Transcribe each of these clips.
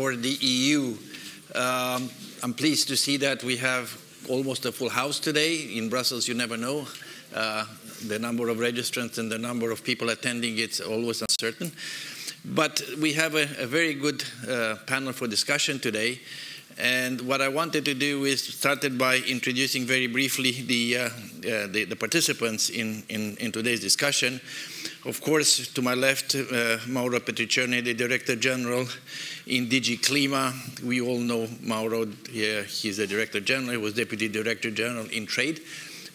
for the EU. Um, I'm pleased to see that we have almost a full house today. In Brussels, you never know. Uh, the number of registrants and the number of people attending it's always uncertain. But we have a, a very good uh, panel for discussion today. And what I wanted to do is started by introducing very briefly the, uh, uh, the, the, participants in, in, in, today's discussion. Of course, to my left, uh, Mauro Petriccione, the Director General in DG Clima. We all know Mauro, yeah, he's the Director General, he was Deputy Director General in Trade,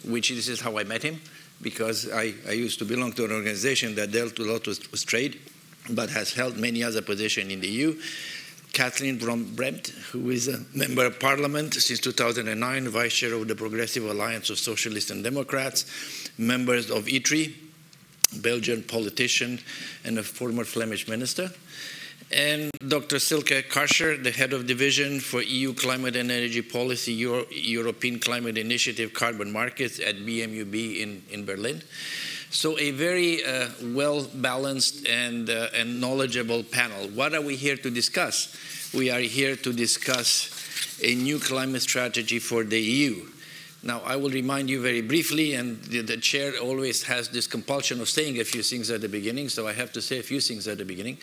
which this is how I met him, because I, I used to belong to an organization that dealt a lot with, with trade, but has held many other positions in the EU. Kathleen Van Brempt, who is a member of parliament since 2009, vice chair of the Progressive Alliance of Socialists and Democrats, members of ITRE, Belgian politician and a former Flemish minister, and Dr. Silke Karcher, the head of division for EU Climate and Energy Policy, Euro European Climate Initiative Carbon Markets at BMUB in, in Berlin. So a very uh, well balanced and, uh, and knowledgeable panel. What are we here to discuss? We are here to discuss a new climate strategy for the EU. Now, I will remind you very briefly, and the, the, chair always has this compulsion of saying a few things at the beginning, so I have to say a few things at the beginning.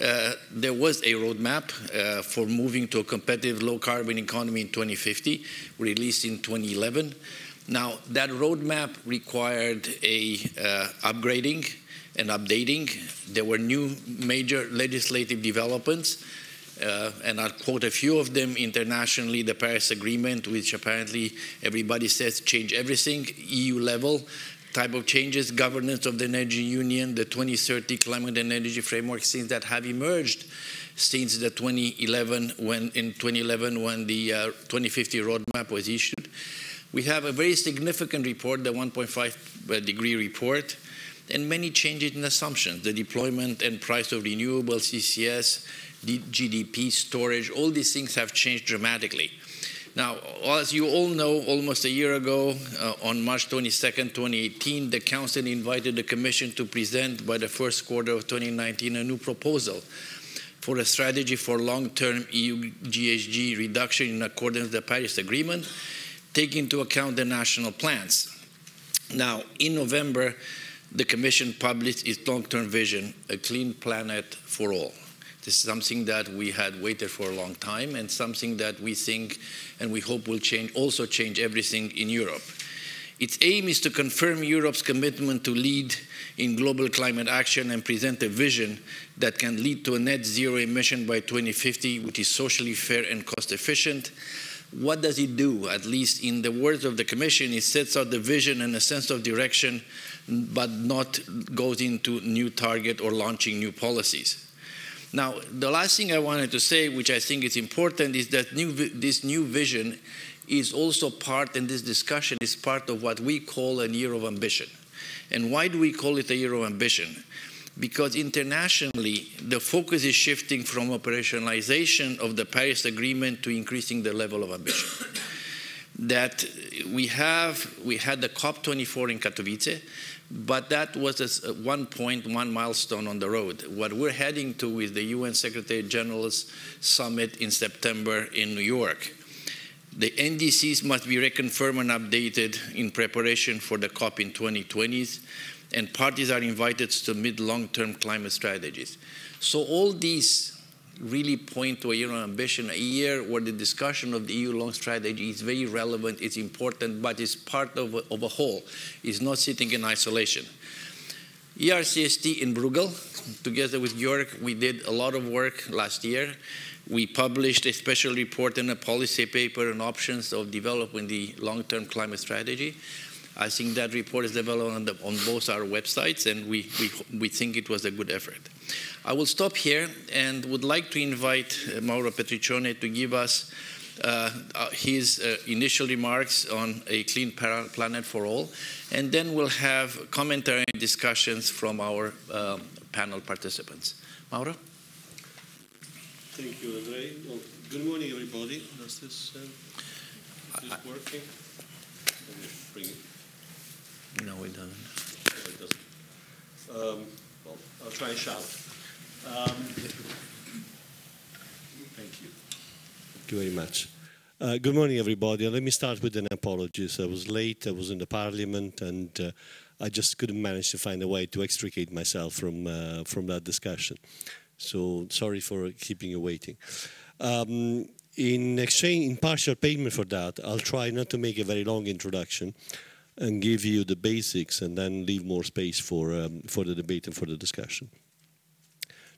Uh, there was a roadmap uh, for moving to a competitive low carbon economy in 2050, released in 2011. Now, that roadmap required a uh, upgrading and updating. There were new major legislative developments, uh, and I'll quote a few of them internationally. The Paris Agreement, which apparently everybody says change everything, EU level type of changes, governance of the energy union, the 2030 climate and energy framework, things that have emerged since the 2011 when in 2011 when the uh, 2050 roadmap was issued. We have a very significant report, the 1.5 degree report, and many changes in assumptions, the deployment and price of renewables, CCS, GDP, storage, all these things have changed dramatically. Now, as you all know, almost a year ago, uh, on March 22nd, 2018, the Council invited the Commission to present by the first quarter of 2019 a new proposal for a strategy for long-term EU GHG reduction in accordance with the Paris Agreement take into account the national plans. Now, in November, the Commission published its long-term vision, A Clean Planet for All. This is something that we had waited for a long time and something that we think and we hope will change, also change everything in Europe. Its aim is to confirm Europe's commitment to lead in global climate action and present a vision that can lead to a net zero emission by 2050, which is socially fair and cost efficient, what does it do? At least in the words of the Commission, it sets out the vision and a sense of direction, but not goes into new target or launching new policies. Now, the last thing I wanted to say, which I think is important, is that new, this new vision is also part, in this discussion, is part of what we call a year of ambition. And why do we call it a year of ambition? Because internationally the focus is shifting from operationalization of the Paris Agreement to increasing the level of ambition. that we have, we had the COP24 in Katowice, but that was a one point, one milestone on the road. What we're heading to is the UN Secretary General's summit in September in New York. The NDCs must be reconfirmed and updated in preparation for the COP in 2020 and parties are invited to mid long term climate strategies. So, all these really point to a year of ambition, a year where the discussion of the EU long strategy is very relevant, it's important, but it's part of a, of a whole, it's not sitting in isolation. ERCST in Bruegel, together with Jörg, we did a lot of work last year. We published a special report and a policy paper on options of developing the long term climate strategy. I think that report is developed on, the, on both our websites, and we, we, we think it was a good effort. I will stop here and would like to invite uh, Mauro Petriccione to give us uh, uh, his uh, initial remarks on a clean planet for all, and then we'll have commentary and discussions from our um, panel participants. Mauro? Thank you, Andre. Well, good morning, everybody. Does this, uh, is this working? Let me bring it. No, it doesn't. No, it doesn't. Um, well, I'll try and shout. Um, Thank you Thank you very much. Uh, good morning, everybody. Let me start with an apology. I was late. I was in the parliament, and uh, I just couldn't manage to find a way to extricate myself from uh, from that discussion. So sorry for keeping you waiting. Um, in exchange, in partial payment for that, I'll try not to make a very long introduction and give you the basics, and then leave more space for um, for the debate and for the discussion.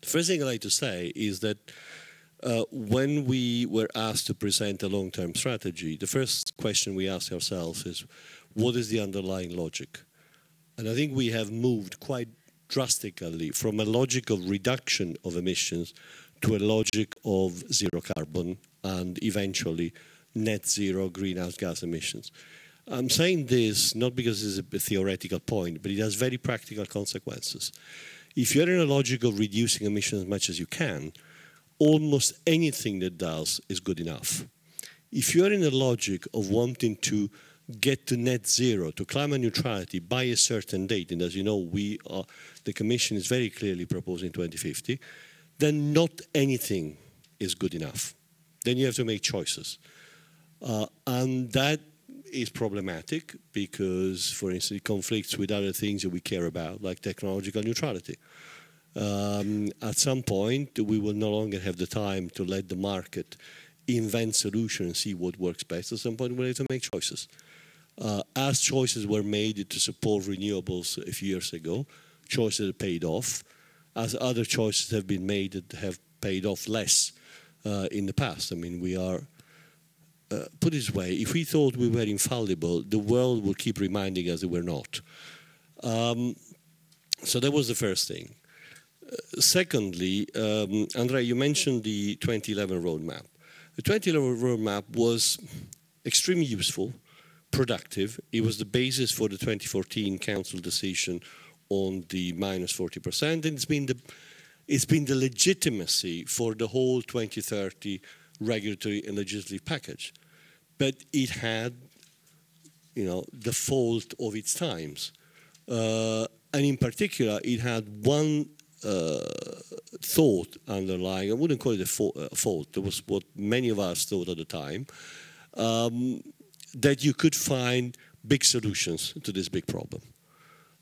The first thing I'd like to say is that uh, when we were asked to present a long-term strategy, the first question we asked ourselves is, what is the underlying logic? And I think we have moved quite drastically from a logic of reduction of emissions to a logic of zero carbon and eventually net zero greenhouse gas emissions. I'm saying this not because it's a theoretical point, but it has very practical consequences. If you're in a logic of reducing emissions as much as you can, almost anything that does is good enough. If you're in a logic of wanting to get to net zero, to climate neutrality by a certain date, and as you know, we are, the Commission is very clearly proposing 2050, then not anything is good enough. Then you have to make choices. Uh, and that is problematic because, for instance, it conflicts with other things that we care about, like technological neutrality. Um, at some point, we will no longer have the time to let the market invent solutions and see what works best. At some point, we'll have to make choices. Uh, as choices were made to support renewables a few years ago, choices paid off. As other choices have been made that have paid off less uh, in the past. I mean, we are, uh, put it this way, if we thought we were infallible, the world would keep reminding us that we're not. Um, so that was the first thing secondly, um, Andrea, you mentioned the 2011 roadmap. The 2011 roadmap was extremely useful, productive. It was the basis for the 2014 council decision on the minus 40%, and it's been the it's been the legitimacy for the whole 2030 regulatory and legislative package. But it had, you know, the fault of its times. Uh, and in particular, it had one uh, thought underlying, I wouldn't call it a uh, fault, it was what many of us thought at the time, um, that you could find big solutions to this big problem.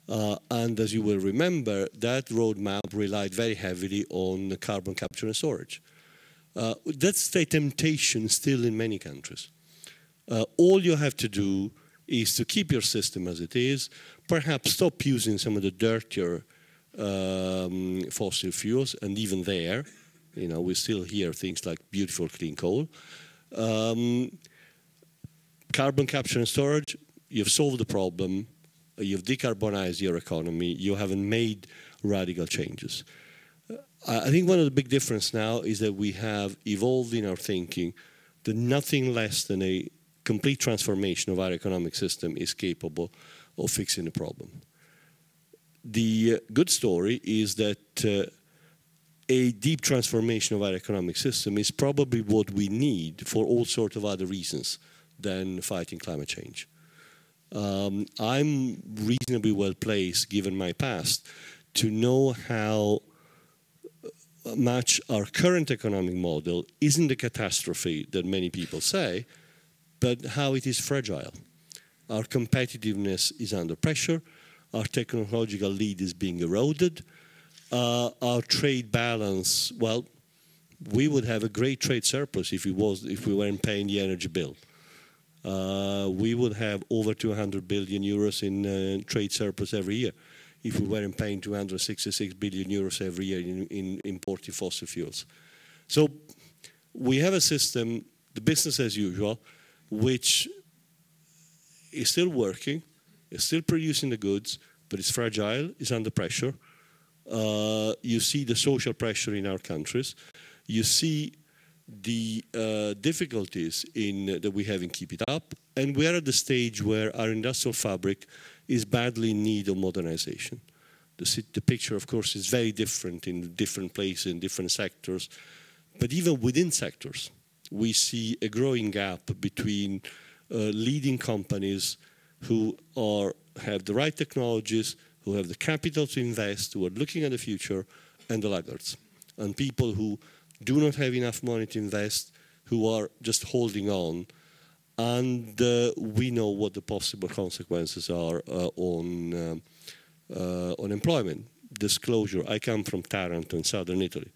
Uh, and as you will remember, that roadmap relied very heavily on carbon capture and storage. Uh, that's the temptation still in many countries. Uh, all you have to do is to keep your system as it is, perhaps stop using some of the dirtier um, fossil fuels, and even there, you know, we still hear things like beautiful clean coal. Um, carbon capture and storage, you've solved the problem, you've decarbonized your economy, you haven't made radical changes. I think one of the big difference now is that we have evolved in our thinking that nothing less than a complete transformation of our economic system is capable of fixing the problem. The uh, good story is that uh, a deep transformation of our economic system is probably what we need for all sorts of other reasons than fighting climate change. Um, I'm reasonably well placed, given my past, to know how much our current economic model isn't a catastrophe that many people say, but how it is fragile. Our competitiveness is under pressure our technological lead is being eroded. Uh, our trade balance, well, we would have a great trade surplus if, was, if we weren't paying the energy bill. Uh, we would have over 200 billion euros in uh, trade surplus every year if we weren't paying 266 billion euros every year in, in importing fossil fuels. So we have a system, the business as usual, which is still working, is still producing the goods, but it's fragile, it's under pressure. Uh, you see the social pressure in our countries. You see the uh, difficulties in, uh, that we have in keep it up, and we're at the stage where our industrial fabric is badly in need of modernization. The, the picture, of course, is very different in different places, in different sectors, but even within sectors, we see a growing gap between uh, leading companies who are, have the right technologies, who have the capital to invest, who are looking at the future, and the laggards. And people who do not have enough money to invest, who are just holding on, and uh, we know what the possible consequences are uh, on um, uh, on employment. Disclosure: I come from Taranto in southern Italy,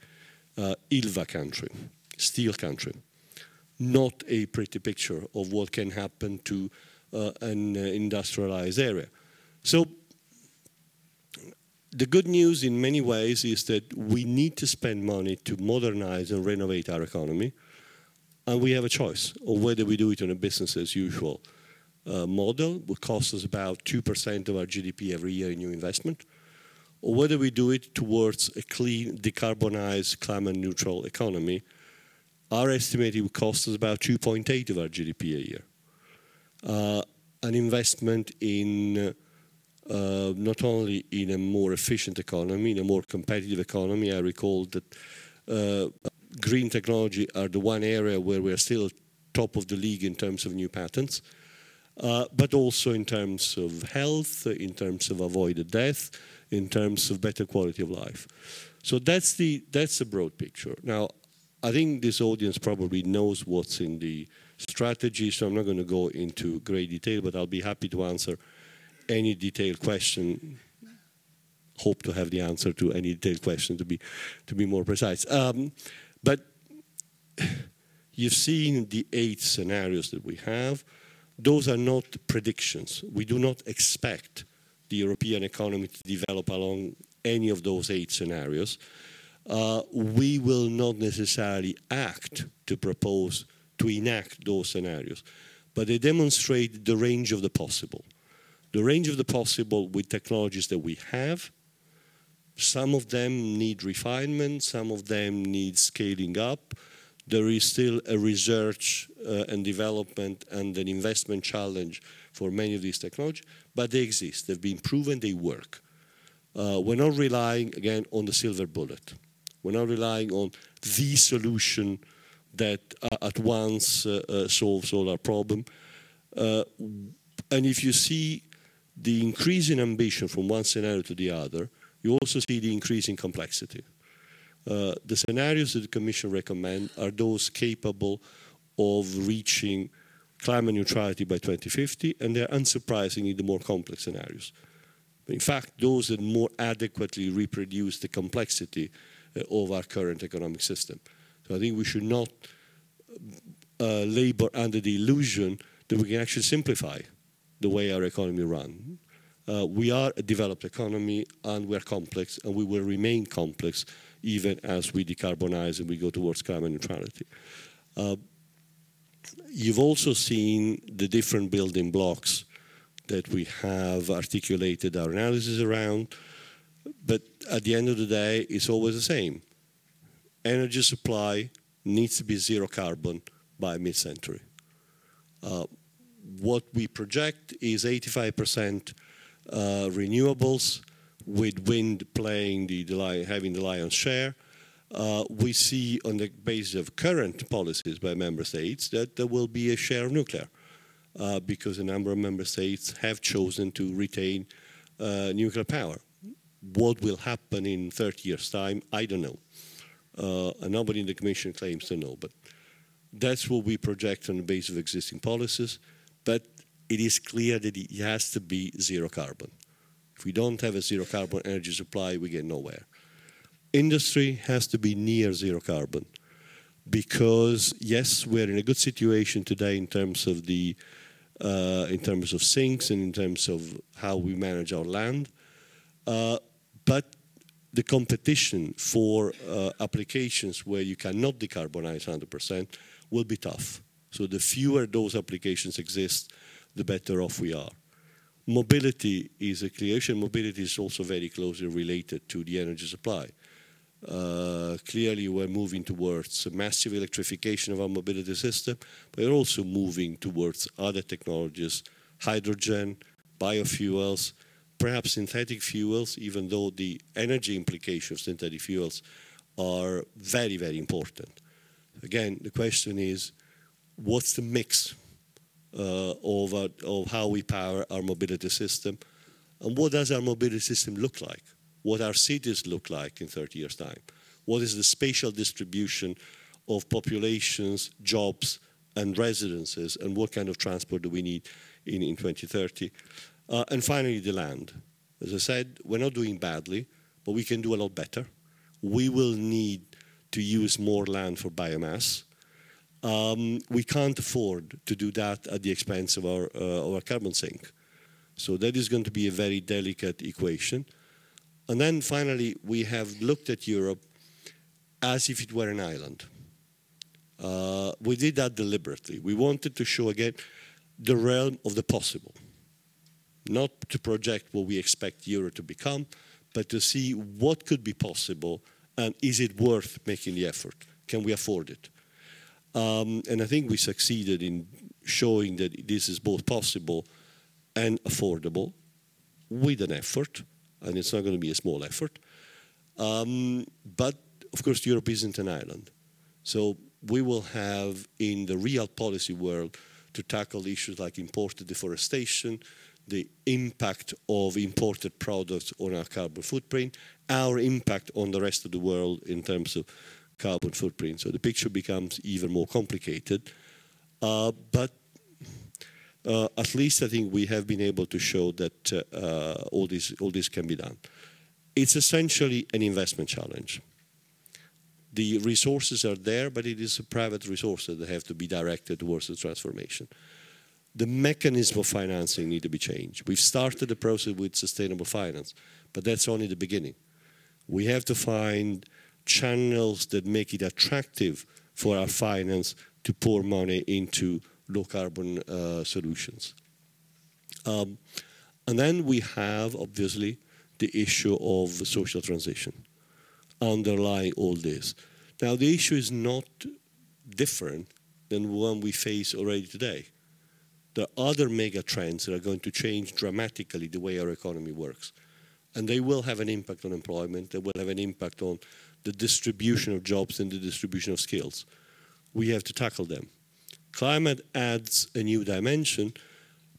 uh, Ilva country, steel country. Not a pretty picture of what can happen to uh, an uh, industrialized area. So the good news in many ways is that we need to spend money to modernize and renovate our economy. And we have a choice of whether we do it on a business as usual uh, model, which costs us about 2% of our GDP every year in new investment, or whether we do it towards a clean, decarbonized, climate neutral economy. Our estimate would cost us about 2.8 of our GDP a year. Uh, an investment in uh, not only in a more efficient economy, in a more competitive economy. I recall that uh, green technology are the one area where we're still top of the league in terms of new patents, uh, but also in terms of health, in terms of avoided death, in terms of better quality of life. So that's the that's the broad picture. Now, I think this audience probably knows what's in the strategy, so I'm not going to go into great detail, but I'll be happy to answer any detailed question. Hope to have the answer to any detailed question to be to be more precise. Um, but you've seen the eight scenarios that we have. Those are not predictions. We do not expect the European economy to develop along any of those eight scenarios. Uh, we will not necessarily act to propose to enact those scenarios, but they demonstrate the range of the possible. The range of the possible with technologies that we have. Some of them need refinement, some of them need scaling up. There is still a research uh, and development and an investment challenge for many of these technologies, but they exist. They've been proven, they work. Uh, we're not relying, again, on the silver bullet. We're not relying on the solution that uh, at once uh, uh, solves all our problem. And if you see the increase in ambition from one scenario to the other, you also see the increase in complexity. The scenarios that the Commission recommend are those capable of reaching climate neutrality by 2050, and they're unsurprisingly the more complex scenarios. In fact, those that more adequately reproduce the complexity of our current economic system. So I think we should not uh, labor under the illusion that we can actually simplify the way our economy runs. Uh, we are a developed economy and we're complex and we will remain complex even as we decarbonize and we go towards climate neutrality. Uh, you've also seen the different building blocks that we have articulated our analysis around, but at the end of the day, it's always the same. Energy supply needs to be zero carbon by mid-century. Uh, what we project is 85% uh, renewables, with wind playing the, the having the lion's share. Uh, we see on the basis of current policies by member states that there will be a share of nuclear uh, because a number of member states have chosen to retain uh, nuclear power. What will happen in 30 years' time, I don't know. Uh, and nobody in the Commission claims to know, but that's what we project on the basis of existing policies. But it is clear that it has to be zero carbon. If we don't have a zero carbon energy supply, we get nowhere. Industry has to be near zero carbon because yes, we're in a good situation today in terms of the uh, in terms of sinks and in terms of how we manage our land, but the competition for uh, applications where you cannot decarbonize 100% will be tough. So the fewer those applications exist, the better off we are. Mobility is a creation. Mobility is also very closely related to the energy supply. Uh, clearly, we're moving towards massive electrification of our mobility system, but we're also moving towards other technologies, hydrogen, biofuels, perhaps synthetic fuels, even though the energy implications of synthetic fuels are very, very important. Again, the question is, what's the mix uh, of, our, of how we power our mobility system? And what does our mobility system look like? What our cities look like in 30 years' time? What is the spatial distribution of populations, jobs, and residences, and what kind of transport do we need in, in 2030. Uh, and finally, the land. As I said, we're not doing badly, but we can do a lot better. We will need to use more land for biomass. Um, we can't afford to do that at the expense of our, uh, our carbon sink. So that is going to be a very delicate equation. And then finally, we have looked at Europe as if it were an island. Uh, we did that deliberately. We wanted to show again the realm of the possible, not to project what we expect Europe to become, but to see what could be possible and is it worth making the effort? Can we afford it? Um, and I think we succeeded in showing that this is both possible and affordable with an effort, and it's not going to be a small effort. Um, but of course, Europe isn't an island. So we will have in the real policy world to tackle issues like imported deforestation, the impact of imported products on our carbon footprint, our impact on the rest of the world in terms of carbon footprint. So the picture becomes even more complicated. Uh, but uh, at least I think we have been able to show that uh, uh all, this, all this can be done. It's essentially an investment challenge the resources are there, but it is private resources that have to be directed towards the transformation. The mechanism of financing need to be changed. We've started the process with sustainable finance, but that's only the beginning. We have to find channels that make it attractive for our finance to pour money into low carbon uh, solutions. Um, and then we have, obviously, the issue of social transition underlying all this. Now, the issue is not different than one we face already today. There are other mega trends that are going to change dramatically the way our economy works. And they will have an impact on employment, they will have an impact on the distribution of jobs and the distribution of skills. We have to tackle them. Climate adds a new dimension,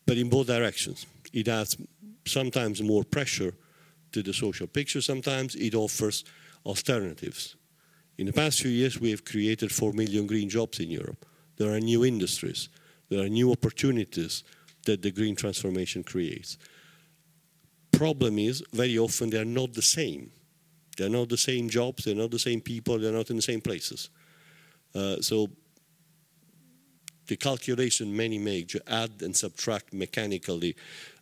but in both directions. It adds sometimes more pressure to the social picture, sometimes it offers alternatives. In the past few years, we have created 4 million green jobs in Europe. There are new industries, there are new opportunities that the green transformation creates. Problem is, very often they are not the same. They're not the same jobs, they're not the same people, they're not in the same places. Uh, so the calculation many make to add and subtract mechanically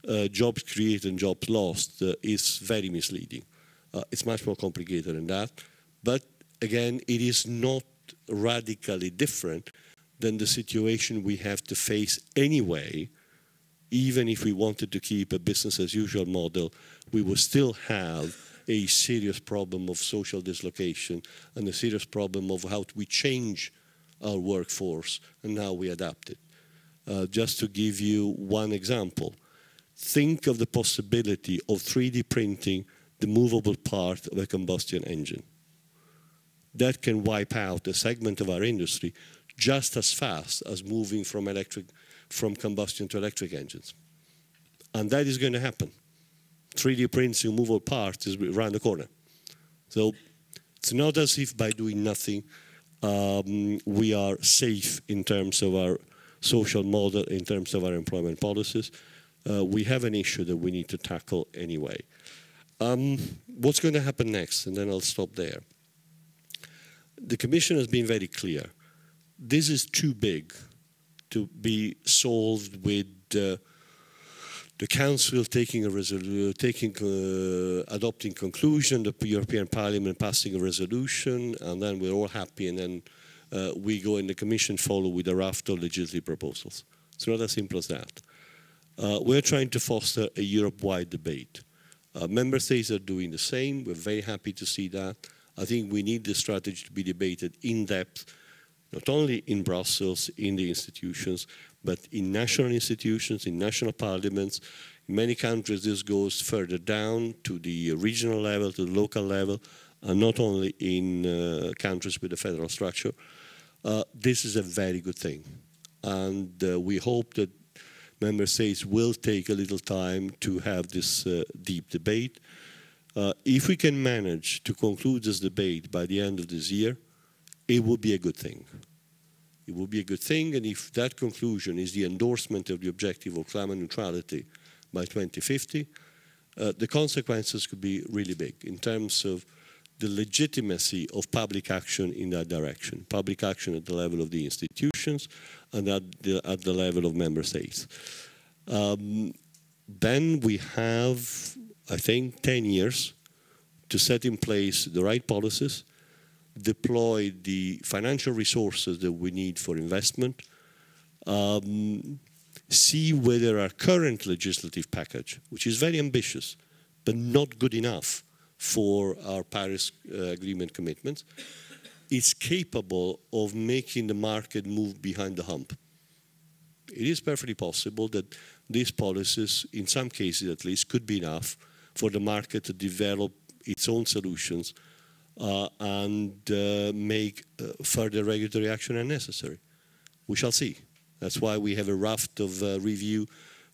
uh, jobs created and jobs lost uh, is very misleading. Uh, it's much more complicated than that. But again, it is not radically different than the situation we have to face anyway. Even if we wanted to keep a business as usual model, we will still have a serious problem of social dislocation and a serious problem of how we change our workforce and how we adapt it. Uh, just to give you one example, think of the possibility of 3D printing the movable part of a combustion engine. That can wipe out a segment of our industry just as fast as moving from electric from combustion to electric engines. And that is going to happen. 3D printing movable parts is around the corner. So it's not as if by doing nothing um, we are safe in terms of our social model, in terms of our employment policies. Uh, we have an issue that we need to tackle anyway. Um, what's going to happen next? And then I'll stop there. The Commission has been very clear. This is too big to be solved with uh, the Council taking a resolution, taking, uh, adopting conclusion, the European Parliament passing a resolution, and then we're all happy, and then uh, we go in the Commission follow with a raft of legislative proposals. It's not as simple as that. Uh, we're trying to foster a Europe-wide debate. Uh, member states are doing the same. We're very happy to see that. I think we need this strategy to be debated in depth, not only in Brussels, in the institutions, but in national institutions, in national parliaments. In many countries, this goes further down to the regional level, to the local level, and not only in uh, countries with a federal structure. Uh, this is a very good thing. And uh, we hope that member states will take a little time to have this uh, deep debate. Uh, if we can manage to conclude this debate by the end of this year, it would be a good thing. It would be a good thing, and if that conclusion is the endorsement of the objective of climate neutrality by 2050, uh, the consequences could be really big in terms of the legitimacy of public action in that direction, public action at the level of the institutions and at the, at the level of member states. Um, then we have, I think, 10 years to set in place the right policies, deploy the financial resources that we need for investment, um, see whether our current legislative package, which is very ambitious, but not good enough for our Paris uh, Agreement commitments, is capable of making the market move behind the hump. It is perfectly possible that these policies, in some cases at least, could be enough for the market to develop its own solutions and uh, make uh, further regulatory action unnecessary. We shall see. That's why we have a raft of uh, review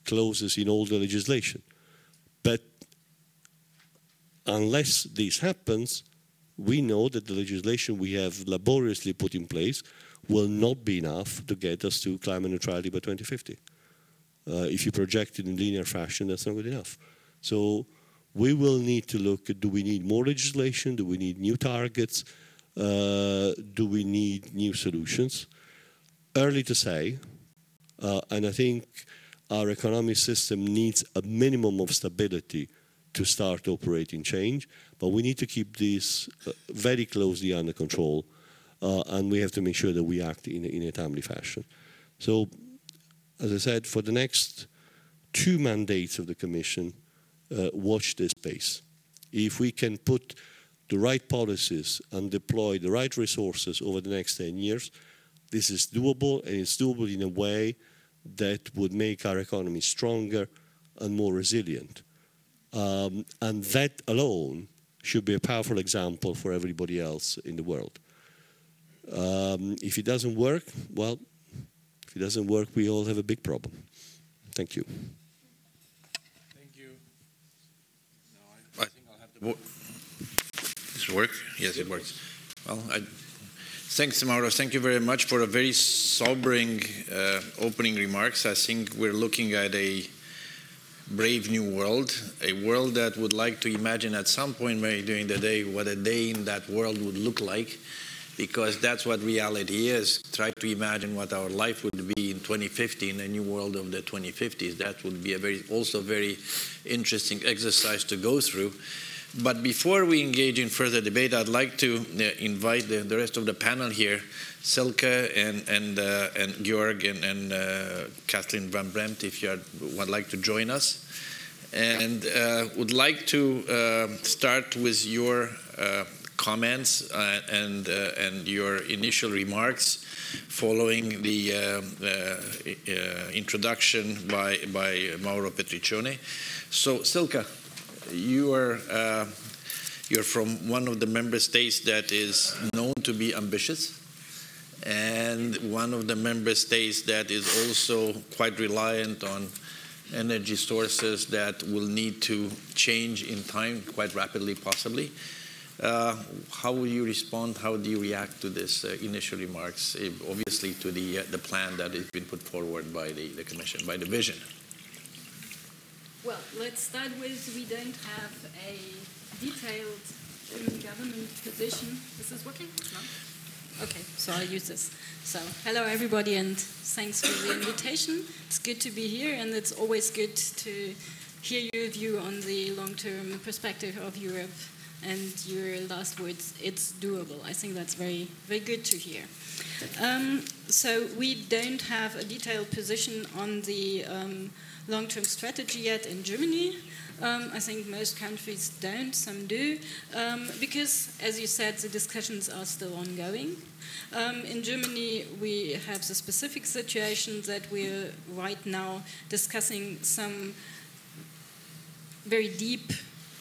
clauses in all the legislation. But unless this happens, we know that the legislation we have laboriously put in place will not be enough to get us to climate neutrality by 2050. Uh, if you project it in linear fashion, that's not good enough. So we will need to look at do we need more legislation? Do we need new targets? Uh, do we need new solutions? Early to say, uh, and I think our economic system needs a minimum of stability to start operating change, but we need to keep this uh, very closely under control, uh, and we have to make sure that we act in, in a timely fashion. So, as I said, for the next two mandates of the Commission, watch this space. If we can put the right policies and deploy the right resources over the next 10 years, this is doable, and it's doable in a way that would make our economy stronger and more resilient. Um, and that alone should be a powerful example for everybody else in the world. Um, if it doesn't work, well, if it doesn't work, we all have a big problem. Thank you. Thank you. No, I, I think I'll have to. Wo- Does it work? Yes, it works. Well, I, thanks, Mauro. Thank you very much for a very sobering uh, opening remarks. I think we're looking at a brave new world, a world that would like to imagine at some point maybe during the day what a day in that world would look like, because that's what reality is. Try to imagine what our life would be in 2050 in a new world of the 2050s. That would be a very also very interesting exercise to go through. But before we engage in further debate, I'd like to uh, invite the, the rest of the panel here, Silke and and uh, and Georg and, and uh, Kathleen Van Brempt, if you would like to join us, and uh, would like to uh, start with your uh, comments and and your initial remarks following the introduction by by Mauro Petriccione. So Silke you are uh, you're from one of the member states that is known to be ambitious and one of the member states that is also quite reliant on energy sources that will need to change in time quite rapidly possibly. Uh, how will you respond? How do you react to this uh, initial remarks uh, obviously to the uh, the plan that has been put forward by the, the commission by the vision well, let's start with we don't have a detailed German government position. Is This is working? No? Okay, so I'll use this. So, hello everybody, and thanks for the invitation. It's good to be here, and it's always good to hear your view on the long term perspective of Europe and your last words. It's doable. I think that's very, very good to hear. Um, so, we don't have a detailed position on the um, long-term strategy yet in Germany. Um, I think most countries don't, some do, um, because, as you said, the discussions are still ongoing. Um, in Germany, we have the specific situation that we're right now discussing some very deep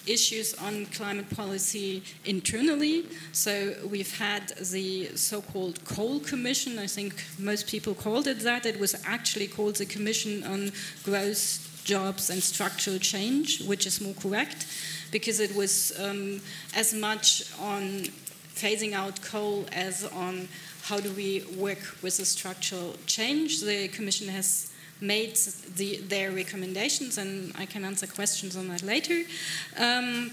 issues on climate policy internally. So we've had the so called Coal Commission, I think most people called it that. It was actually called the Commission on Growth, Jobs and Structural Change, which is more correct because it was um, as much on phasing out coal as on how do we work with the structural change. The Commission has made the, their recommendations, and I can answer questions on that later. Um,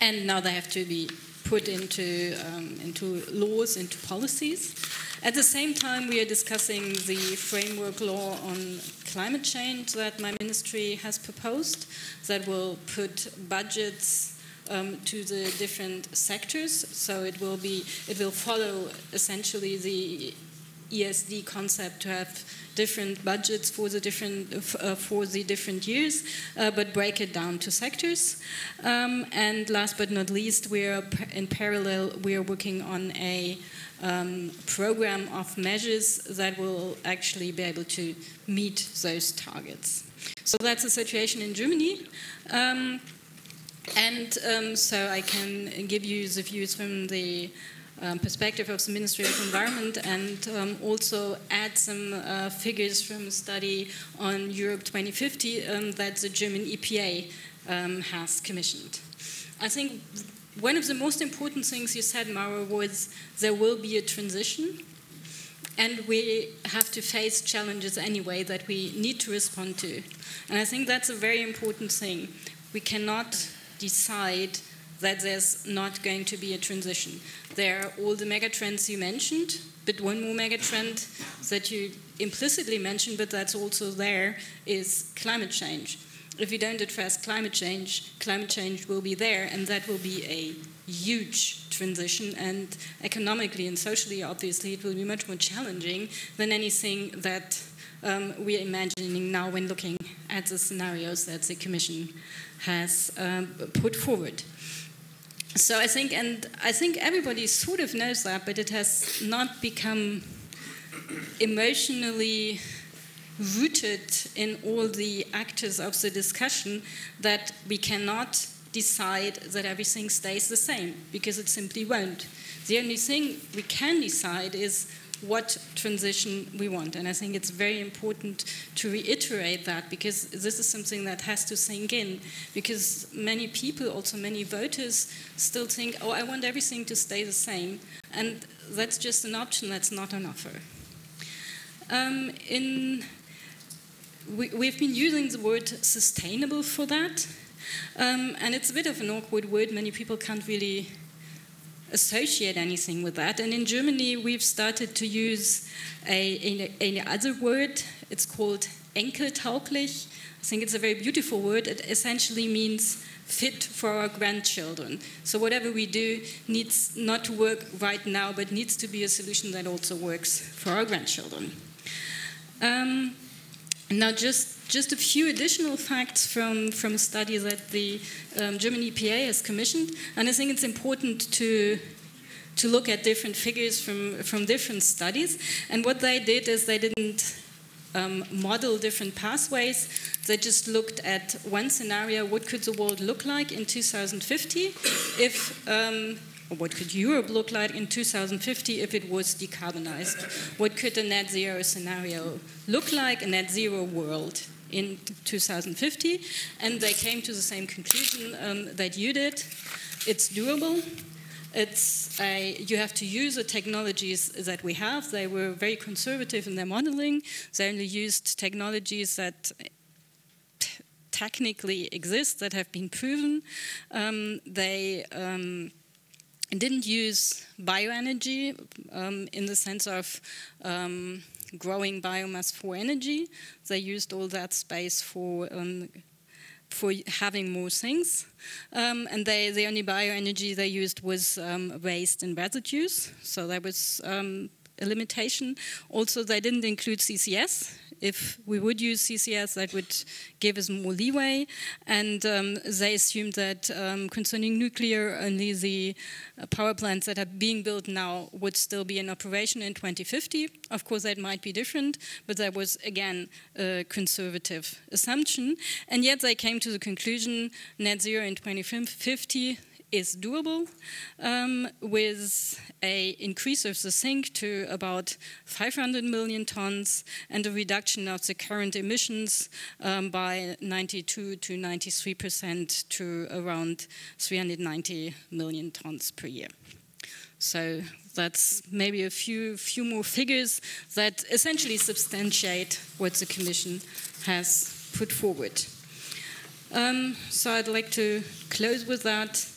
and now they have to be put into, um, into laws, into policies. At the same time, we are discussing the framework law on climate change that my ministry has proposed that will put budgets um, to the different sectors. So it will be it will follow essentially the ESD concept to have different budgets for the different uh, for the different years, uh, but break it down to sectors. Um, and last but not least, we are in parallel we are working on a um, program of measures that will actually be able to meet those targets. So that's the situation in Germany. Um, and um, so I can give you the views from the um, perspective of the Ministry of Environment and um, also add some uh, figures from a study on Europe 2050 um, that the German EPA um, has commissioned. I think one of the most important things you said, Mauro, was there will be a transition and we have to face challenges anyway that we need to respond to. And I think that's a very important thing. We cannot decide that there's not going to be a transition. There are all the megatrends you mentioned, but one more megatrend that you implicitly mentioned, but that's also there, is climate change. If we don't address climate change, climate change will be there, and that will be a huge transition. And economically and socially, obviously, it will be much more challenging than anything that um, we are imagining now when looking at the scenarios that the Commission has um, put forward. So I think, and I think everybody sort of knows that, but it has not become emotionally rooted in all the actors of the discussion that we cannot decide that everything stays the same because it simply won't. The only thing we can decide is what transition we want. And I think it's very important to reiterate that because this is something that has to sink in. Because many people, also many voters, still think, oh, I want everything to stay the same. And that's just an option, that's not an offer. Um, in, we, we've been using the word sustainable for that. Um, and it's a bit of an awkward word. Many people can't really associate anything with that. And in Germany, we've started to use a, a, a other word. It's called enkeltauglich. I think it's a very beautiful word. It essentially means fit for our grandchildren. So whatever we do needs not to work right now, but needs to be a solution that also works for our grandchildren. Um, now, just just a few additional facts from, from a study that the um, German EPA has commissioned, and I think it's important to to look at different figures from, from different studies. And what they did is they didn't um, model different pathways. They just looked at one scenario: what could the world look like in 2050 if um, what could Europe look like in 2050 if it was decarbonized? What could a net zero scenario look like, a net zero world? in 2050, and they came to the same conclusion um, that you did. It's doable. It's a, you have to use the technologies that we have. They were very conservative in their modeling. They only used technologies that technically exist, that have been proven. Um, they um, didn't use bioenergy um, in the sense of um, growing biomass for energy. They used all that space for um, for having more things. Um, and they, the only bioenergy they used was um, waste and residues. So that was um, a limitation. Also, they didn't include CCS if we would use CCS, that would give us more leeway. And um, they assumed that um, concerning nuclear, only the uh, power plants that are being built now would still be in operation in 2050. Of course, that might be different, but that was, again, a conservative assumption. And yet they came to the conclusion net zero in 2050 is doable um, with a increase of the sink to about 500 million tons and a reduction of the current emissions um, by 92 to 93 percent to around 390 million tons per year. So that's maybe a few few more figures that essentially substantiate what the Commission has put forward. Um, so I'd like to close with that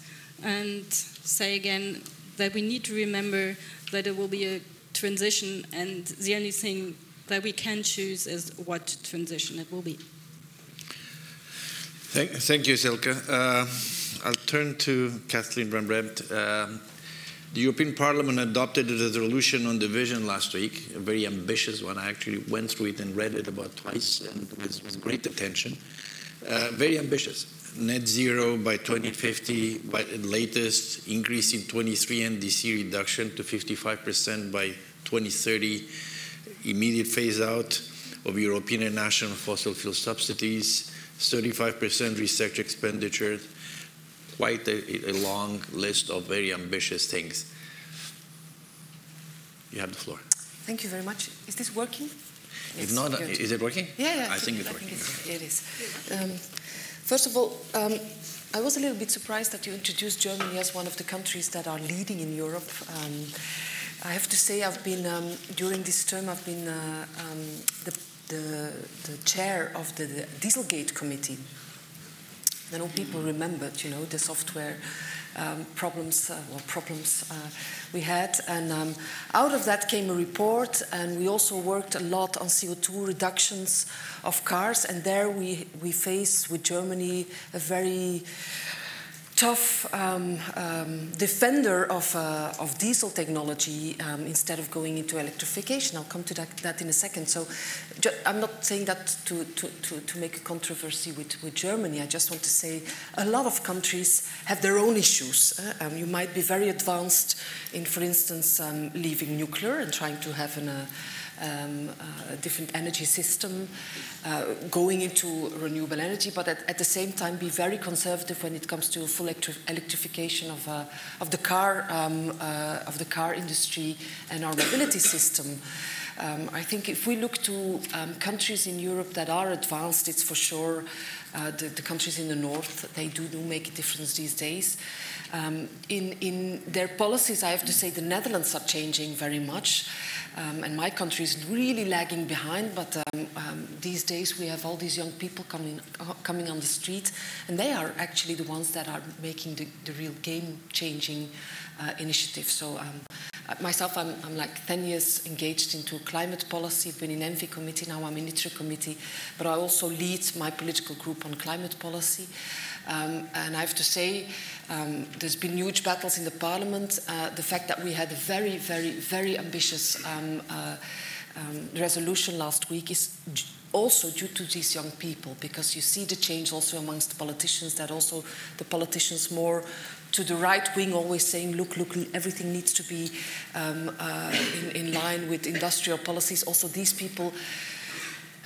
and say again that we need to remember that it will be a transition, and the only thing that we can choose is what transition it will be. Thank, thank you, Silke. Uh, I'll turn to Kathleen Van Brempt. Uh, the European Parliament adopted a resolution on the vision last week, a very ambitious one. I actually went through it and read it about twice and with, with great attention. Uh, very ambitious. Net zero by 2050, by the latest increase in 23 NDC reduction to 55% by 2030, immediate phase out of European and national fossil fuel subsidies, 35% research expenditure, quite a, a, long list of very ambitious things. You have the floor. Thank you very much. Is this working? If not, good. is it working? Yeah, yeah. I think it's I working. Think it's, it is. Um, first of all, um, I was a little bit surprised that you introduced Germany as one of the countries that are leading in Europe. Um, I have to say, I've been um, during this term, I've been uh, um, the, the, the chair of the, the Dieselgate committee. I know people remembered, you know, the software um, problems, uh, well, problems uh, we had. And um, out of that came a report, and we also worked a lot on CO2 reductions of cars. And there we, we face with Germany a very tough um, um, defender of, uh, of diesel technology um, instead of going into electrification. I'll come to that, that in a second. So I'm not saying that to, to, to, to, make a controversy with, with Germany. I just want to say a lot of countries have their own issues. Uh, you might be very advanced in, for instance, um, leaving nuclear and trying to have an, uh, um, uh, different energy system, uh, going into renewable energy, but at, at, the same time be very conservative when it comes to full electri electrification of, uh, of the car um, uh, of the car industry and our mobility system. Um, I think if we look to um, countries in Europe that are advanced, it's for sure uh, the, the, countries in the north. They do, do make a difference these days. Um, in, in their policies, I have to say the Netherlands are changing very much. Um, and my country is really lagging behind, but um, um, these days we have all these young people coming, uh, coming on the street, and they are actually the ones that are making the, the real game changing uh, initiative. So, um, uh, myself, I'm, I'm, like 10 years engaged into climate policy. I've been in ENVI committee, now I'm in ITRE committee, but I also lead my political group on climate policy. Um, and I have to say, um, there's been huge battles in the parliament. Uh, the fact that we had a very, very, very ambitious um, uh, um, resolution last week is also due to these young people, because you see the change also amongst politicians, that also the politicians more to the right wing always saying, look, look, everything needs to be um, uh, in, in line with industrial policies. Also, these people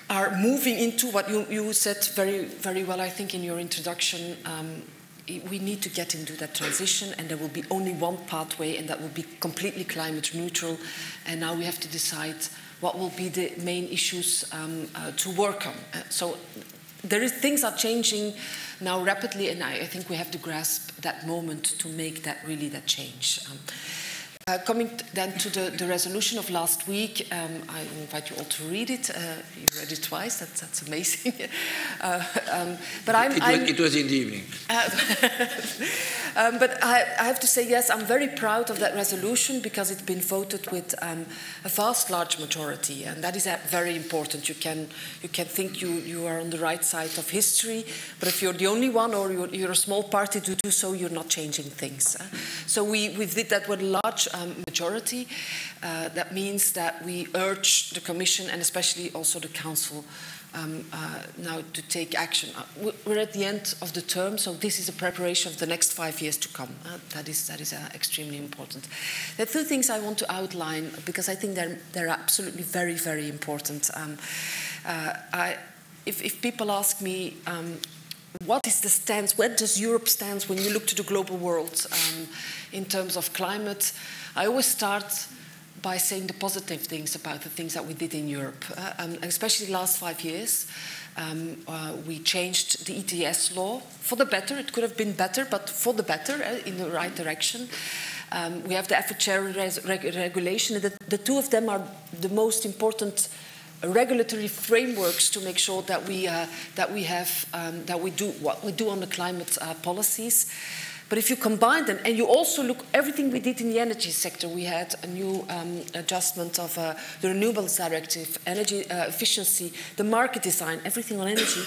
are moving into what you, you said very, very well, I think, in your introduction. Um, we need to get into that transition, and there will be only one pathway, and that will be completely climate neutral. And now we have to decide what will be the main issues um, uh, to work on. Uh, so there is things are changing now rapidly, and I, I, think we have to grasp that moment to make that really that change. Um, uh, coming then to the, the, resolution of last week, um, I invite you all to read it. Uh, you read it twice, that's, that's amazing. uh, um, but I'm, it, I'm, was, it was in the evening. Uh, um, but I, I, have to say, yes, I'm very proud of that resolution because it's been voted with um, a vast, large majority, and that is uh, very important. You can, you can think you, you are on the right side of history, but if you're the only one or you're, you're a small party to do so, you're not changing things. so we, we did that with a large um, majority. Uh, that means that we urge the Commission and especially also the Council um, uh, now to take action. Uh, we're at the end of the term, so this is a preparation of the next five years to come. Uh, that is, that is uh, extremely important. There are two things I want to outline because I think they're, they're absolutely very, very important. Um, uh, I, if, if, people ask me, um, what is the stance, where does Europe stand when you look to the global world um, in terms of climate? I always start by saying the positive things about the things that we did in Europe, uh, um, especially the last five years. Um, uh, we changed the ETS law for the better. It could have been better, but for the better, uh, in the right direction. Um, we have the effort sharing reg regulation. The, the two of them are the most important regulatory frameworks to make sure that we uh, that we have um, that we do what we do on the climate uh, policies. But if you combine them and you also look everything we did in the energy sector, we had a new um, adjustment of uh, the renewables directive, energy uh, efficiency, the market design, everything on energy.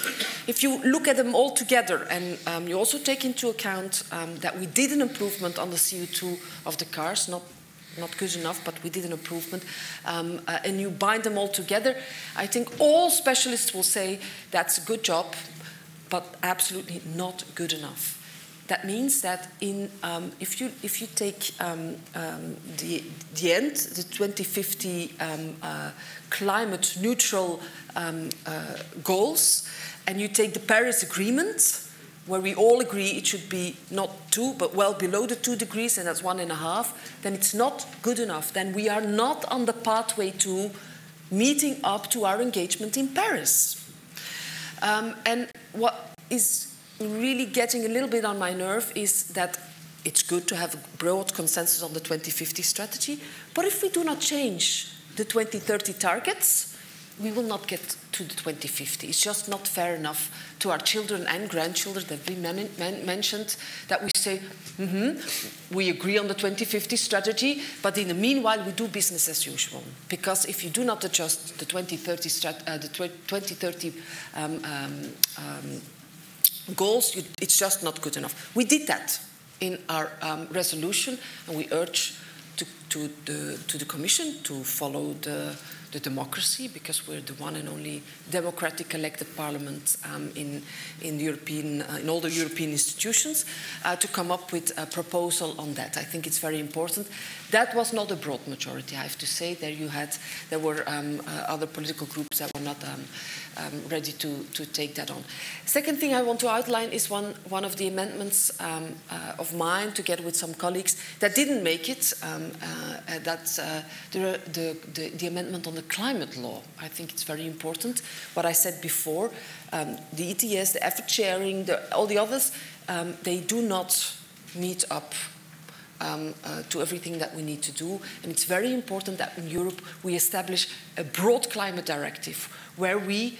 if you look at them all together and um, you also take into account um, that we did an improvement on the CO2 of the cars, not not good enough, but we did an improvement, um, uh, and you bind them all together, I think all specialists will say that's a good job, but absolutely not good enough. That means that in, um, if, you, if you take um, um, the, the end, the 2050 um, uh, climate neutral um, uh, goals, and you take the Paris Agreement, where we all agree it should be not two, but well below the two degrees, and that's one and a half, then it's not good enough. Then we are not on the pathway to meeting up to our engagement in Paris. Um, and what is really getting a little bit on my nerve is that it's good to have a broad consensus on the 2050 strategy, but if we do not change the 2030 targets, we will not get to the 2050. It's just not fair enough to our children and grandchildren that we men men mentioned that we say, mm -hmm, we agree on the 2050 strategy, but in the meanwhile we do business as usual. Because if you do not adjust the 2030, uh, the 2030 um, um, um, goals, you, it's just not good enough. We did that in our um, resolution, and we urge to, to, the, to the Commission to follow the the democracy because we're the one and only democratic elected parliament um, in, in, European, uh, in all the European institutions uh, to come up with a proposal on that. I think it's very important. That was not a broad majority, I have to say. There you had, there were um, uh, other political groups that were not um, um ready to, to take that on. Second thing I want to outline is one, one of the amendments um, uh, of mine, together with some colleagues, that didn't make it. Um, uh, that's uh, the, the, the, the amendment on the climate law. I think it's very important. What I said before, um, the ETS, the effort sharing, the, all the others, they do not meet up um, uh, to everything that we need to do. And it's very important that in Europe we establish a broad climate directive where we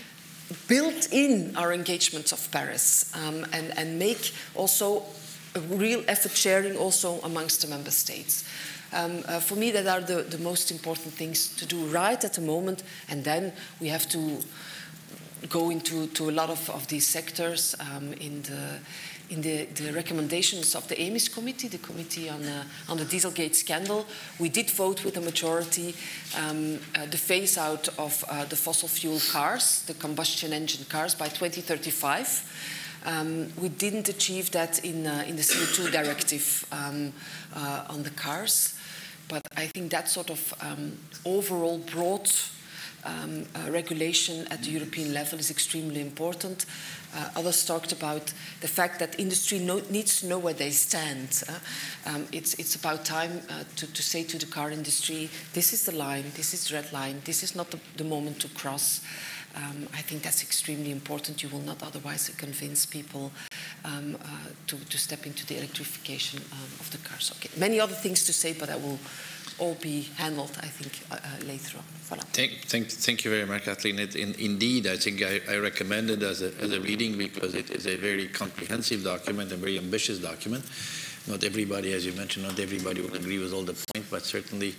build in our engagements of Paris um, and, and make also a real effort sharing also amongst the member states. Um, uh, for me, that are the, the most important things to do right at the moment, and then we have to go into to a lot of, of these sectors um, in the in the, the, recommendations of the EMIS committee, the committee on, uh, on the Dieselgate scandal, we did vote with a majority um, uh, the phase out of uh, the fossil fuel cars, the combustion engine cars, by 2035. Um, we didn't achieve that in, uh, in the CO2 directive um, uh, on the cars. But I think that sort of um, overall broad um, uh, regulation at the European level is extremely important. Uh, others talked about the fact that industry know, needs to know where they stand. Uh, um, it's, it's, about time uh, to, to, say to the car industry, this is the line, this is the red line, this is not the, the moment to cross. Um, I think that's extremely important. You will not otherwise convince people um, uh, to, to, step into the electrification um, of the cars. Okay, many other things to say, but I will all be handled, I think, uh, uh, later on. Voilà. Thank, thank, thank you very much, Kathleen. It, in, indeed, I think I, I recommend it as a, as a reading because it is a very comprehensive document, a very ambitious document. Not everybody, as you mentioned, not everybody will agree with all the points, but certainly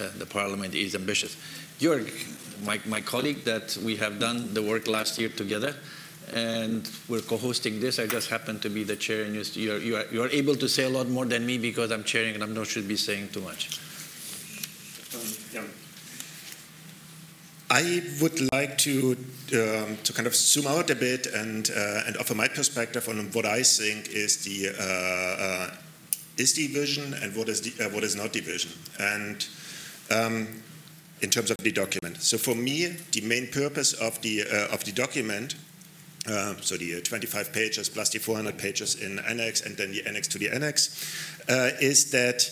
uh, the Parliament is ambitious. Jörg, my, my colleague that we have done the work last year together, and we're co-hosting this. I just happen to be the chair, and you're, you're, you're able to say a lot more than me because I'm chairing, and I am not should be saying too much. Um, yeah. I would like to um, to kind of zoom out a bit and uh, and offer my perspective on what I think is the uh, uh, is the vision and what is the, uh, what is not the vision. And um, in terms of the document. So for me, the main purpose of the uh, of the document, uh, so the uh, 25 pages plus the 400 pages in annex and then the annex to the annex, is that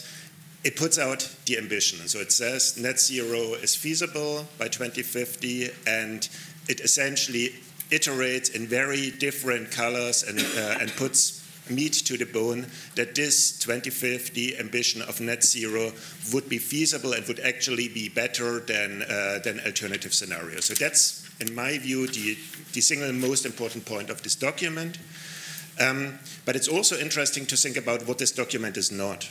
it puts out the ambition. So it says net zero is feasible by 2050, and it essentially iterates in very different colors and uh, and puts meat to the bone that this 2050 ambition of net zero would be feasible and would actually be better than, uh, than alternative scenarios. So that's, in my view, the, the single most important point of this document. Um, but it's also interesting to think about what this document is not.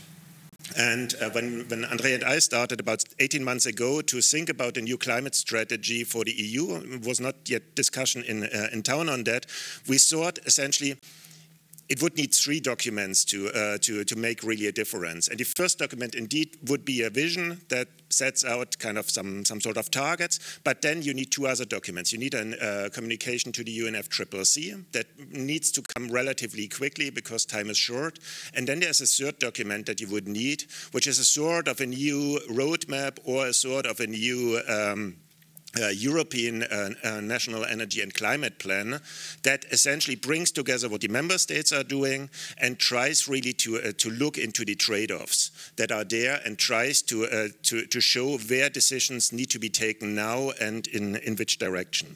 And uh, when, when Andre and I started about 18 months ago to think about a new climate strategy for the EU, was not yet discussion in, uh, in town on that, we thought essentially it would need three documents to, uh, to, to make really a difference. And the first document indeed would be a vision that sets out kind of some, some sort of targets, but then you need two other documents. You need a uh, communication to the UNFCCC that needs to come relatively quickly because time is short. And then there's a third document that you would need, which is a sort of a new roadmap or a sort of a new um, uh, European uh, uh, National Energy and Climate Plan that essentially brings together what the member states are doing and tries really to, uh, to look into the trade offs that are there and tries to, uh, to, to show where decisions need to be taken now and in, in which direction.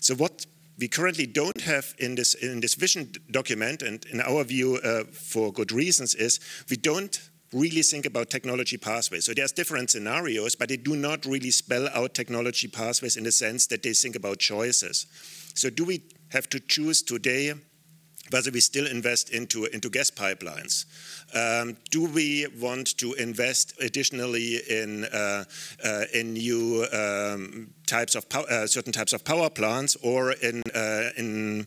So, what we currently don't have in this, in this vision document, and in our view, uh, for good reasons, is we don't really think about technology pathways. So there's different scenarios, but they do not really spell out technology pathways in the sense that they think about choices. So do we have to choose today whether we still invest into, into gas pipelines? Um, do we want to invest additionally in, uh, uh, in new um, types of uh, certain types of power plants or in, uh, in,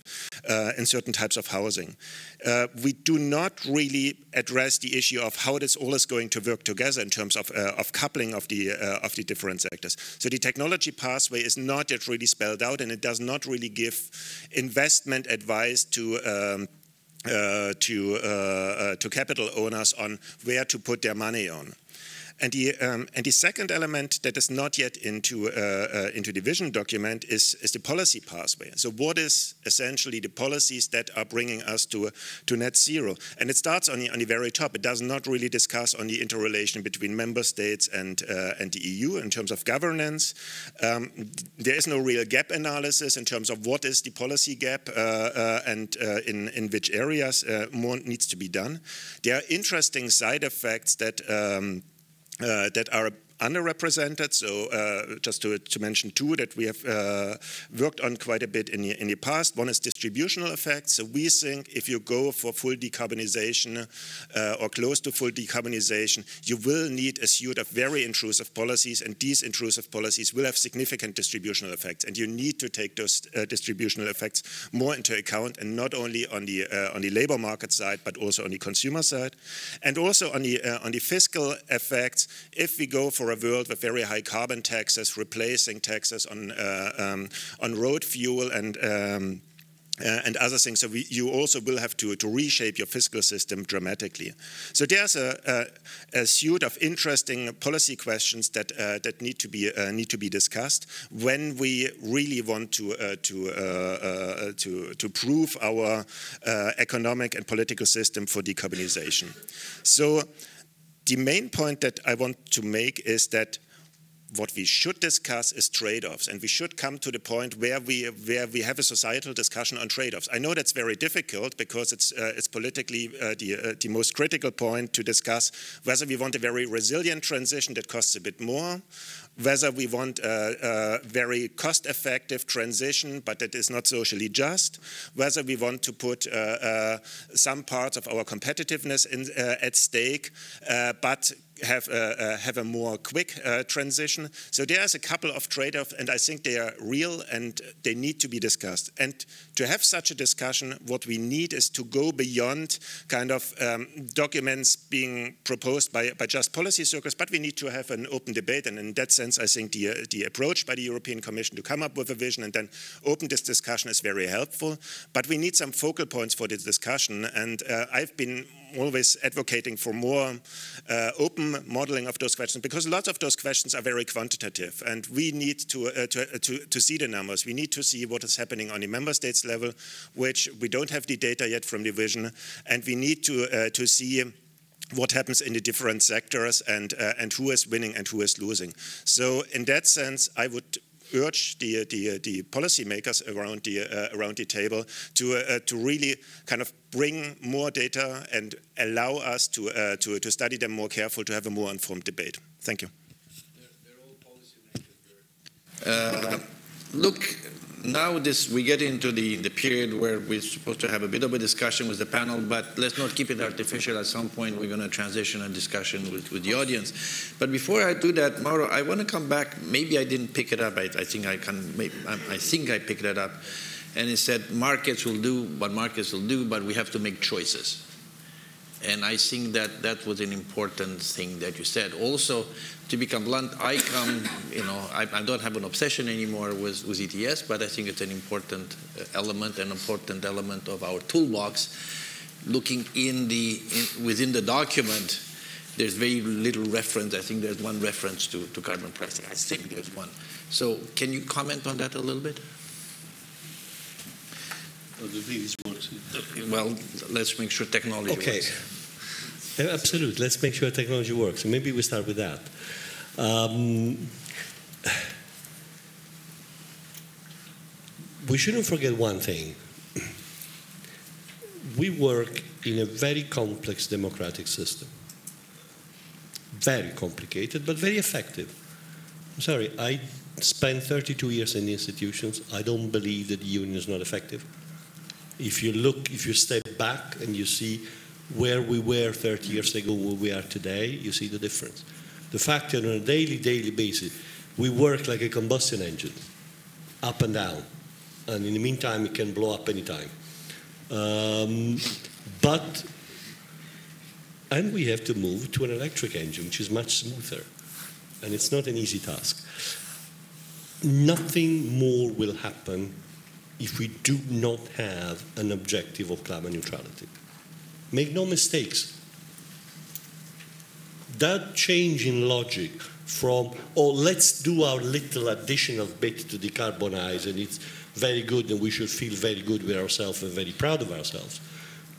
uh, in certain types of housing? Uh, we do not really address the issue of how this all is going to work together in terms of, of coupling of the, of the different sectors. So the technology pathway is not yet really spelled out and it does not really give investment advice to um, uh, to, uh, uh, to capital owners on where to put their money on. And the, um, and the second element that is not yet into, uh, uh, into the vision document is, is the policy pathway. So what is essentially the policies that are bringing us to, to net zero? And it starts on the, on the very top. It does not really discuss on the interrelation between member states and, uh, and the EU in terms of governance. Um, there is no real gap analysis in terms of what is the policy gap uh, uh, and uh, in, in which areas more needs to be done. There are interesting side effects that um, Uh, that are underrepresented. So uh, just to, to, mention two that we have uh, worked on quite a bit in the, in the past. One is distributional effects. So we think if you go for full decarbonization uh, or close to full decarbonization, you will need a suite of very intrusive policies, and these intrusive policies will have significant distributional effects. And you need to take those uh, distributional effects more into account, and not only on the uh, on the labor market side, but also on the consumer side, and also on the uh, on the fiscal effects. If we go for a world with very high carbon taxes, replacing taxes on uh, um, on road fuel and um, uh, and other things. So we, you also will have to, to reshape your fiscal system dramatically. So there's a, a, a suite of interesting policy questions that uh, that need to be uh, need to be discussed when we really want to uh, to, uh, to to prove our economic and political system for decarbonization. So the main point that I want to make is that what we should discuss is trade-offs, and we should come to the point where we where we have a societal discussion on trade-offs. I know that's very difficult because it's uh, it's politically uh, the uh, the most critical point to discuss whether we want a very resilient transition that costs a bit more, whether we want a, a very cost-effective transition but that is not socially just, whether we want to put uh, uh, some parts of our competitiveness in, uh, at stake, but have a, have a more quick uh, transition. So there's a couple of trade-offs, and I think they are real and they need to be discussed. And to have such a discussion, what we need is to go beyond kind of um, documents being proposed by, by just policy circles, but we need to have an open debate. And in that sense, I think the, the approach by the European Commission to come up with a vision and then open this discussion is very helpful. But we need some focal points for the discussion. And uh, I've been always advocating for more uh, open modeling of those questions because lots of those questions are very quantitative and we need to, uh, to, uh, to, to, see the numbers. We need to see what is happening on the member states level, which we don't have the data yet from the vision, and we need to, uh, to see what happens in the different sectors and, uh, and who is winning and who is losing. So in that sense, I would urge the, the, the policymakers around the, uh, around the table to, uh, to really kind of bring more data and allow us to, uh, to, to study them more careful, to have a more informed debate. Thank you. Uh, look, now this we get into the, the period where we're supposed to have a bit of a discussion with the panel, but let's not keep it artificial. At some point, we're going to transition a discussion with, with the audience. But before I do that, Mauro, I want to come back. Maybe I didn't pick it up. I, I think I can. Maybe, I, I think I picked it up. And it said markets will do what markets will do, but we have to make choices. And I think that that was an important thing that you said. Also, to become blunt, I come, you know, I, I, don't have an obsession anymore with, with ETS, but I think it's an important uh, element, an important element of our toolbox. Looking in the in, within the document, there's very little reference. I think there's one reference to, to carbon pricing. I think there's one. So, can you comment on that a little bit? Well, let's make sure technology okay. works. Okay, absolutely. Let's make sure technology works. maybe we start with that. Um, we shouldn't forget one thing. We work in a very complex democratic system. Very complicated, but very effective. I'm sorry, I spent 32 years in the institutions. I don't believe that the union is not effective. If you look, if you step back and you see where we were 30 years ago, where we are today, you see the difference. The fact that on a daily, daily basis, we work like a combustion engine, up and down. And in the meantime, it can blow up anytime. Um, but, and we have to move to an electric engine, which is much smoother. And it's not an easy task. Nothing more will happen if we do not have an objective of climate neutrality. Make no mistakes. That change in logic from, oh, let's do our little additional bit to decarbonize and it's very good and we should feel very good with ourselves and very proud of ourselves,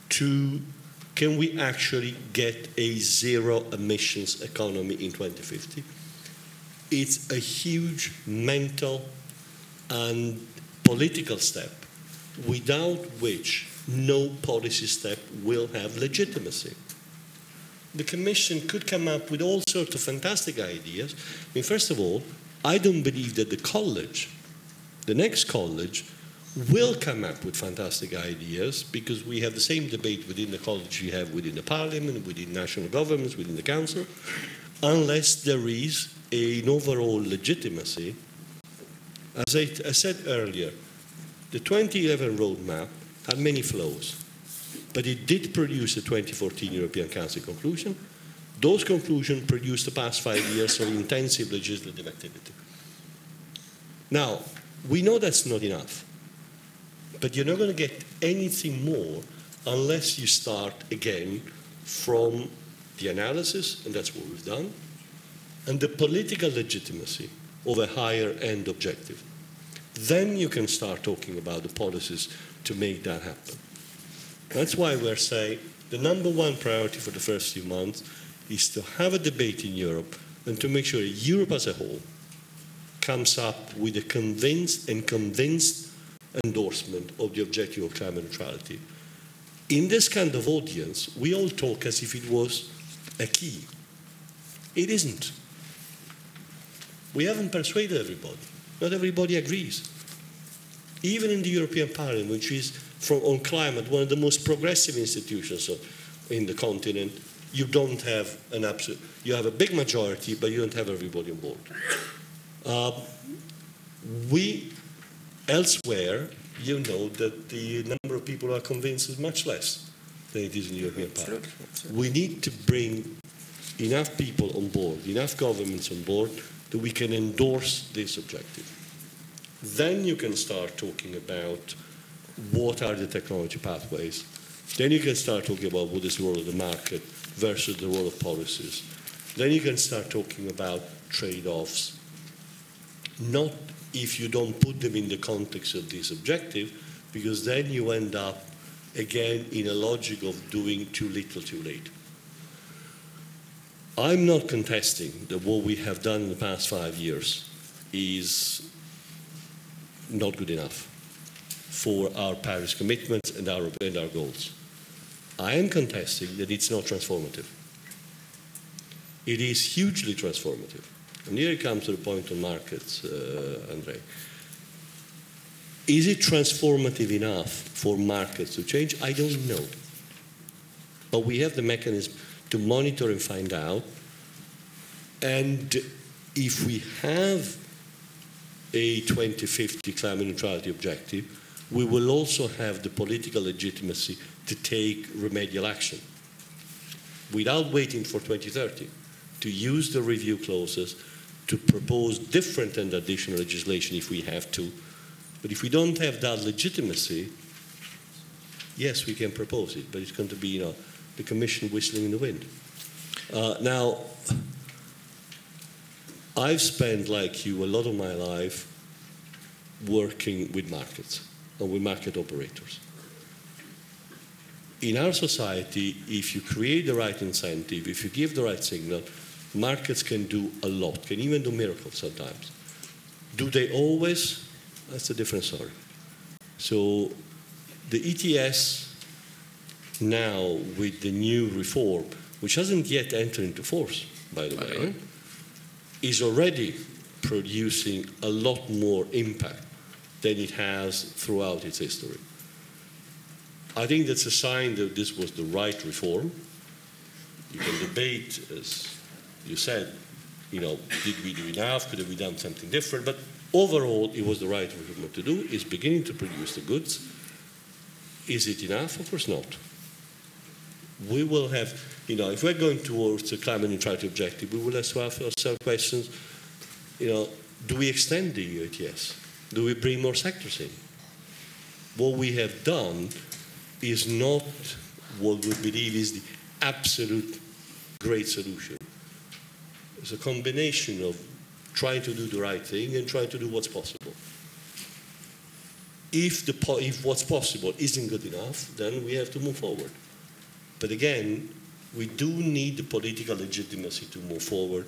to can we actually get a zero emissions economy in 2050? It's a huge mental and political step without which no policy step will have legitimacy. The Commission could come up with all sorts of fantastic ideas. I mean, first of all, I don't believe that the college, the next college, will come up with fantastic ideas because we have the same debate within the college we have within the parliament, within national governments, within the council, unless there is an overall legitimacy as I, said earlier, the 2011 roadmap had many flaws, but it did produce the 2014 European Council conclusion. Those conclusions produced the past five years of intensive legislative activity. Now, we know that's not enough, but you're not going to get anything more unless you start again from the analysis, and that's what we've done, and the political legitimacy of a higher end objective. Then you can start talking about the policies to make that happen. That's why we're saying the number one priority for the first few months is to have a debate in Europe and to make sure Europe as a whole comes up with a convinced and convinced endorsement of the objective of climate neutrality. In this kind of audience, we all talk as if it was a key. It isn't. We haven't persuaded everybody. Not everybody agrees. Even in the European Parliament, which is from, on climate one of the most progressive institutions in the continent, you don't have an absolute, you have a big majority, but you don't have everybody on board. Uh, we, elsewhere, you know that the number of people who are convinced is much less than it is in the European Parliament. We need to bring enough people on board, enough governments on board that we can endorse this objective. Then you can start talking about what are the technology pathways. Then you can start talking about what is the role of the market versus the role of policies. Then you can start talking about trade-offs. Not if you don't put them in the context of this objective, because then you end up again in a logic of doing too little too late. I'm not contesting that what we have done in the past five years is not good enough for our Paris commitments and our, and our goals. I am contesting that it's not transformative. It is hugely transformative. And here it comes to the point on markets, uh, Andre. Is it transformative enough for markets to change? I don't know. But we have the mechanism to monitor and find out. And if we have a 2050 climate neutrality objective, we will also have the political legitimacy to take remedial action without waiting for 2030 to use the review clauses to propose different and additional legislation if we have to. But if we don't have that legitimacy, yes, we can propose it, but it's going to be, you know, the Commission whistling in the wind. Uh, now, I've spent, like you, a lot of my life working with markets and with market operators. In our society, if you create the right incentive, if you give the right signal, markets can do a lot, can even do miracles sometimes. Do they always? That's a different story. So the ETS now with the new reform, which hasn't yet entered into force, by the way, is already producing a lot more impact than it has throughout its history. I think that's a sign that this was the right reform. You can debate, as you said, you know, did we do enough? Could have we done something different? But overall, it was the right reform to do. It's beginning to produce the goods. Is it enough? Of course not. We will have, you know, if we're going towards the climate neutrality objective, we will have to ask ourselves questions, you know, do we extend the ETS? Do we bring more sectors in? What we have done is not what we believe is the absolute great solution. It's a combination of trying to do the right thing and trying to do what's possible. If, the, if what's possible isn't good enough, then we have to move forward. But again, we do need the political legitimacy to move forward.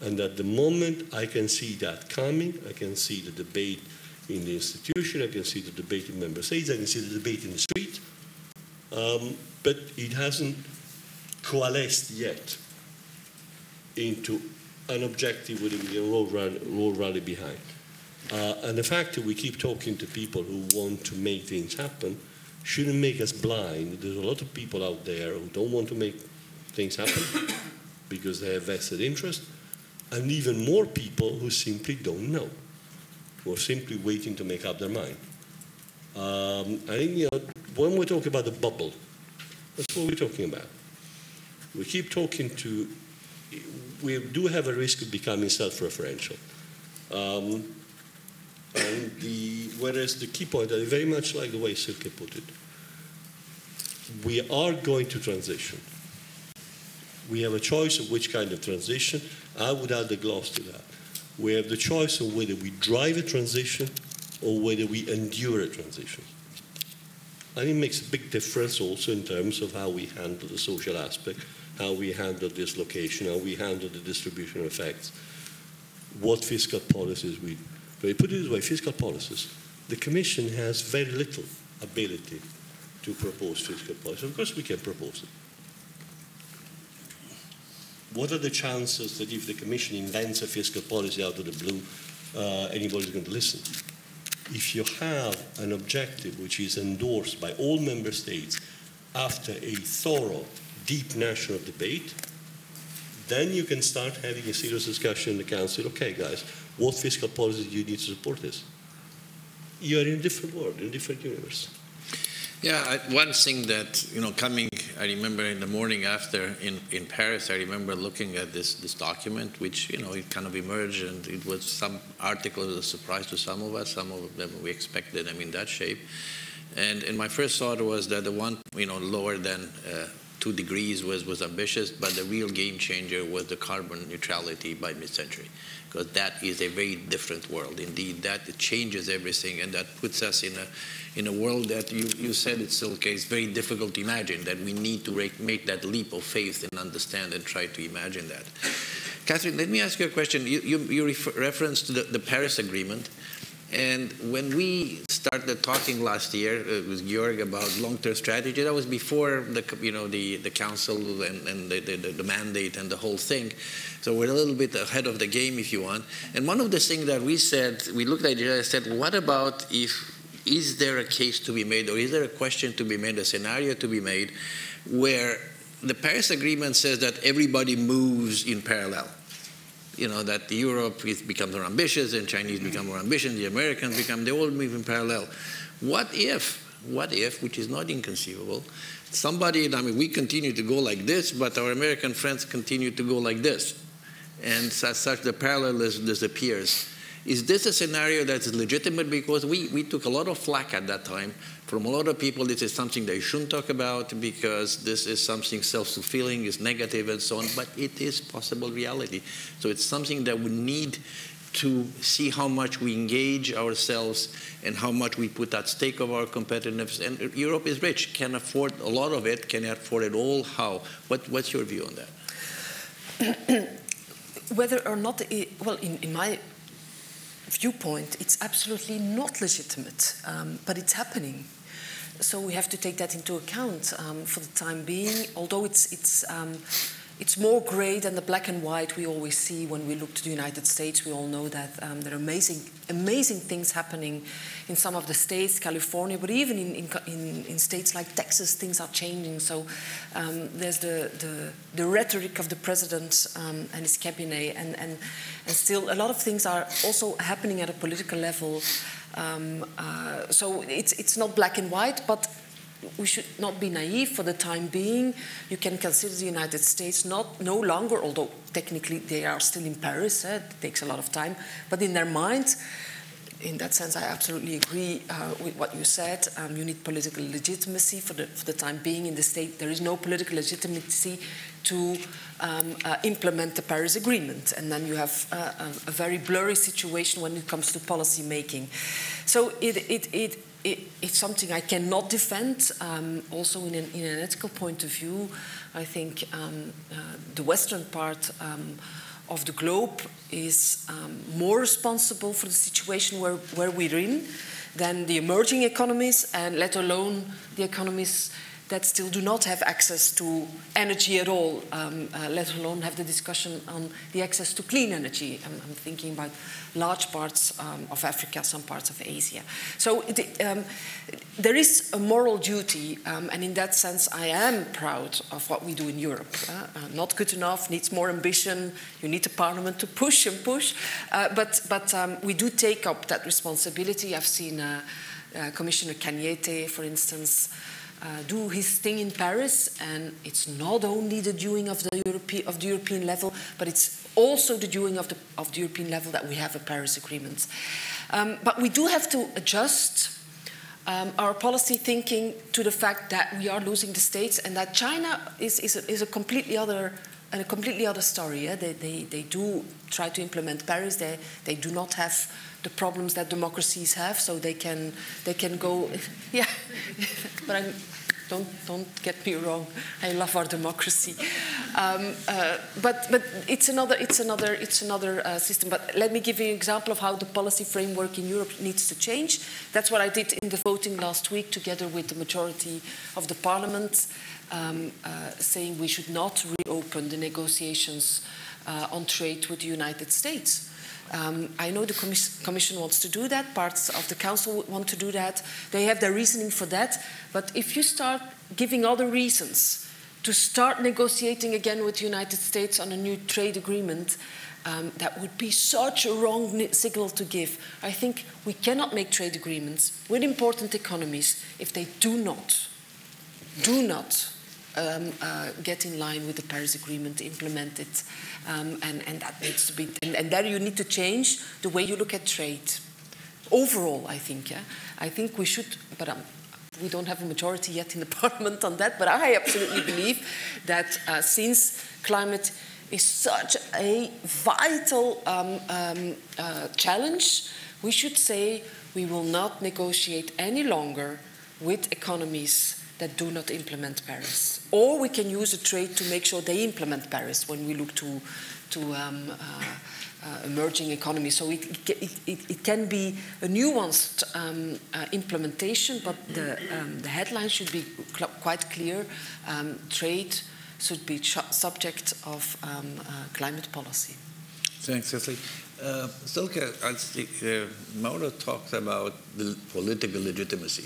And at the moment I can see that coming, I can see the debate in the institution, I can see the debate in member states, I can see the debate in the street, um, but it hasn't coalesced yet into an objective with a road rally, road rally behind. Uh, and the fact that we keep talking to people who want to make things happen shouldn't make us blind. There's a lot of people out there who don't want to make things happen because they have vested interest, and even more people who simply don't know, are simply waiting to make up their mind. Um, I think you know, when we talk about the bubble, that's what we're talking about. We keep talking to, we do have a risk of becoming self-referential. Um, and the, whereas the key point, I very much like the way Silke put it, we are going to transition. We have a choice of which kind of transition. I would add the gloss to that. We have the choice of whether we drive a transition or whether we endure a transition. And it makes a big difference also in terms of how we handle the social aspect, how we handle dislocation, how we handle the distribution effects, what fiscal policies we. But put it this way, fiscal policies. The Commission has very little ability to propose fiscal policy. Of course, we can propose it. What are the chances that if the Commission invents a fiscal policy out of the blue, uh, anybody's going to listen? if you have an objective which is endorsed by all member states after a thorough, deep national debate, then you can start having a serious discussion in the council. Okay, guys, what fiscal policy do you need to support this? You are in a different world, in a different universe. Yeah, I, one thing that, you know, coming, I remember in the morning after in, in Paris, I remember looking at this, this document, which, you know, it kind of emerged and it was some article was a surprise to some of us, some of them we expected them in that shape. And, and my first thought was that the one, you know, lower than uh, two degrees was, was ambitious, but the real game changer was the carbon neutrality by mid-century, because that is a very different world. Indeed, that changes everything, and that puts us in a in a world that you, you said it's still okay, it's very difficult to imagine, that we need to make that leap of faith and understand and try to imagine that. Catherine, let me ask you a question. You, you, you refer, referenced the, the Paris Agreement, And when we started talking last year uh, with Georg about long-term strategy, that was before the you know the, the council and, and the, the, the mandate and the whole thing. So we're a little bit ahead of the game, if you want. And one of the things that we said, we looked at it and said, what about if is there a case to be made, or is there a question to be made, a scenario to be made, where the Paris Agreement says that everybody moves in parallel? You know, that Europe becomes more ambitious and Chinese become more ambitious, the Americans become, they all move in parallel. What if, what if, which is not inconceivable, somebody, I mean, we continue to go like this, but our American friends continue to go like this. And as such, the parallelism disappears. Is this a scenario that's legitimate? Because we, we took a lot of flack at that time from a lot of people. This is something they shouldn't talk about because this is something self-fulfilling, is negative, and so on. But it is possible reality. So it's something that we need to see how much we engage ourselves and how much we put at stake of our competitiveness. And Europe is rich, can afford a lot of it, can afford it all. How? What, what's your view on that? Whether or not, it, well, in, in my viewpoint, it's absolutely not legitimate, um, but it's happening. So we have to take that into account um, for the time being, although it's, it's um, it's more grey than the black and white we always see when we look to the United States. We all know that um, there are amazing, amazing things happening in some of the states, California, but even in, in, in states like Texas, things are changing. So um, there's the, the, the, rhetoric of the president um, and his cabinet, and, and, and still a lot of things are also happening at a political level. Um, uh, so it's, it's not black and white, but we should not be naive for the time being. You can consider the United States not no longer, although technically they are still in Paris, eh, it takes a lot of time, but in their minds, in that sense, I absolutely agree uh, with what you said. Um, you need political legitimacy for the, for the time being in the state. There is no political legitimacy to um, uh, implement the Paris Agreement, and then you have uh, a, very blurry situation when it comes to policy making. So it, it, it it, it's something I cannot defend. Um, also, in an, in an, ethical point of view, I think um, uh, the Western part um, of the globe is um, more responsible for the situation where, where we're in than the emerging economies, and let alone the economies that still do not have access to energy at all, um, uh, let alone have the discussion on the access to clean energy. I'm, I'm thinking about large parts um, of Africa, some parts of Asia. So it, um, there is a moral duty, um, and in that sense, I am proud of what we do in Europe. Uh, uh, not good enough, needs more ambition. You need the parliament to push and push, uh, but but um, we do take up that responsibility. I've seen uh, uh, Commissioner Cañete, for instance uh, do his thing in Paris, and it's not only the doing of the, Europe- of the European level, but it's also the doing of the, of the European level that we have a Paris Agreement. Um, but we do have to adjust um, our policy thinking to the fact that we are losing the states and that China is, is, a, is a completely other a completely other story. Yeah? They, they, they do try to implement Paris. They, they do not have the problems that democracies have, so they can they can go. Yeah, but I'm, don't don't get me wrong. I love our democracy, um, uh, but but it's another it's another it's another uh, system. But let me give you an example of how the policy framework in Europe needs to change. That's what I did in the voting last week, together with the majority of the parliament, um, uh, saying we should not reopen the negotiations uh, on trade with the United States. Um, I know the commis Commission wants to do that, parts of the Council want to do that. They have their reasoning for that. But if you start giving other reasons to start negotiating again with the United States on a new trade agreement, um, that would be such a wrong signal to give. I think we cannot make trade agreements with important economies if they do not, do not um, uh, get in line with the Paris Agreement, implement it, um, and, and that needs to be. And, and, there you need to change the way you look at trade. Overall, I think. Yeah? I think we should, but um, we don't have a majority yet in the parliament on that, but I absolutely believe that uh, since climate is such a vital um, um, uh, challenge, we should say we will not negotiate any longer with economies that do not implement Paris. Or we can use a trade to make sure they implement Paris when we look to, to, um, uh, uh, emerging economies. So it, it, it, it, can be a nuanced um, uh, implementation, but the, um, the headline should be cl quite clear. Um, trade should be subject of um, uh, climate policy. Thanks, Cecily. Uh, Silke, uh, Mauro talked about the political legitimacy,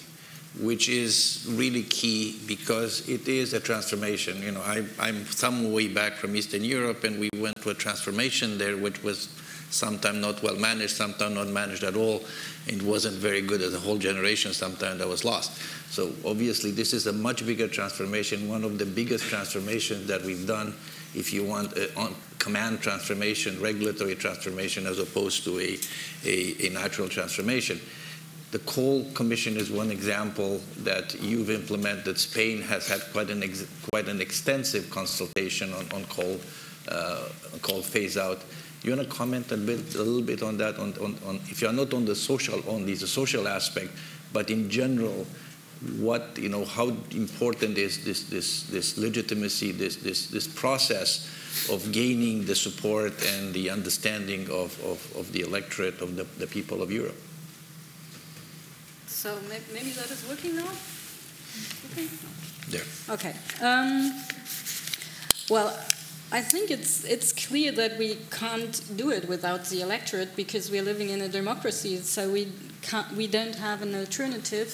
which is really key because it is a transformation. You know, I, I'm some way back from Eastern Europe, and we went through a transformation there, which was sometimes not well managed, sometimes not managed at all. It wasn't very good as a whole generation, sometimes that was lost. So obviously this is a much bigger transformation, one of the biggest transformations that we've done if you want a on command transformation, regulatory transformation, as opposed to a, a, a natural transformation. The coal commission is one example that you've implemented. Spain has had quite an, quite an extensive consultation on, on coal, uh, coal phase out. You want to comment a, bit, a little bit on that? On, on, on, if you're not on the social only, the social aspect, but in general, what you know, how important is this this this legitimacy, this this this process of gaining the support and the understanding of, of, of the electorate of the, the people of Europe. So maybe that is working now. Okay. There. Okay. Um, well, I think it's it's clear that we can't do it without the electorate because we're living in a democracy. So we can't we don't have an alternative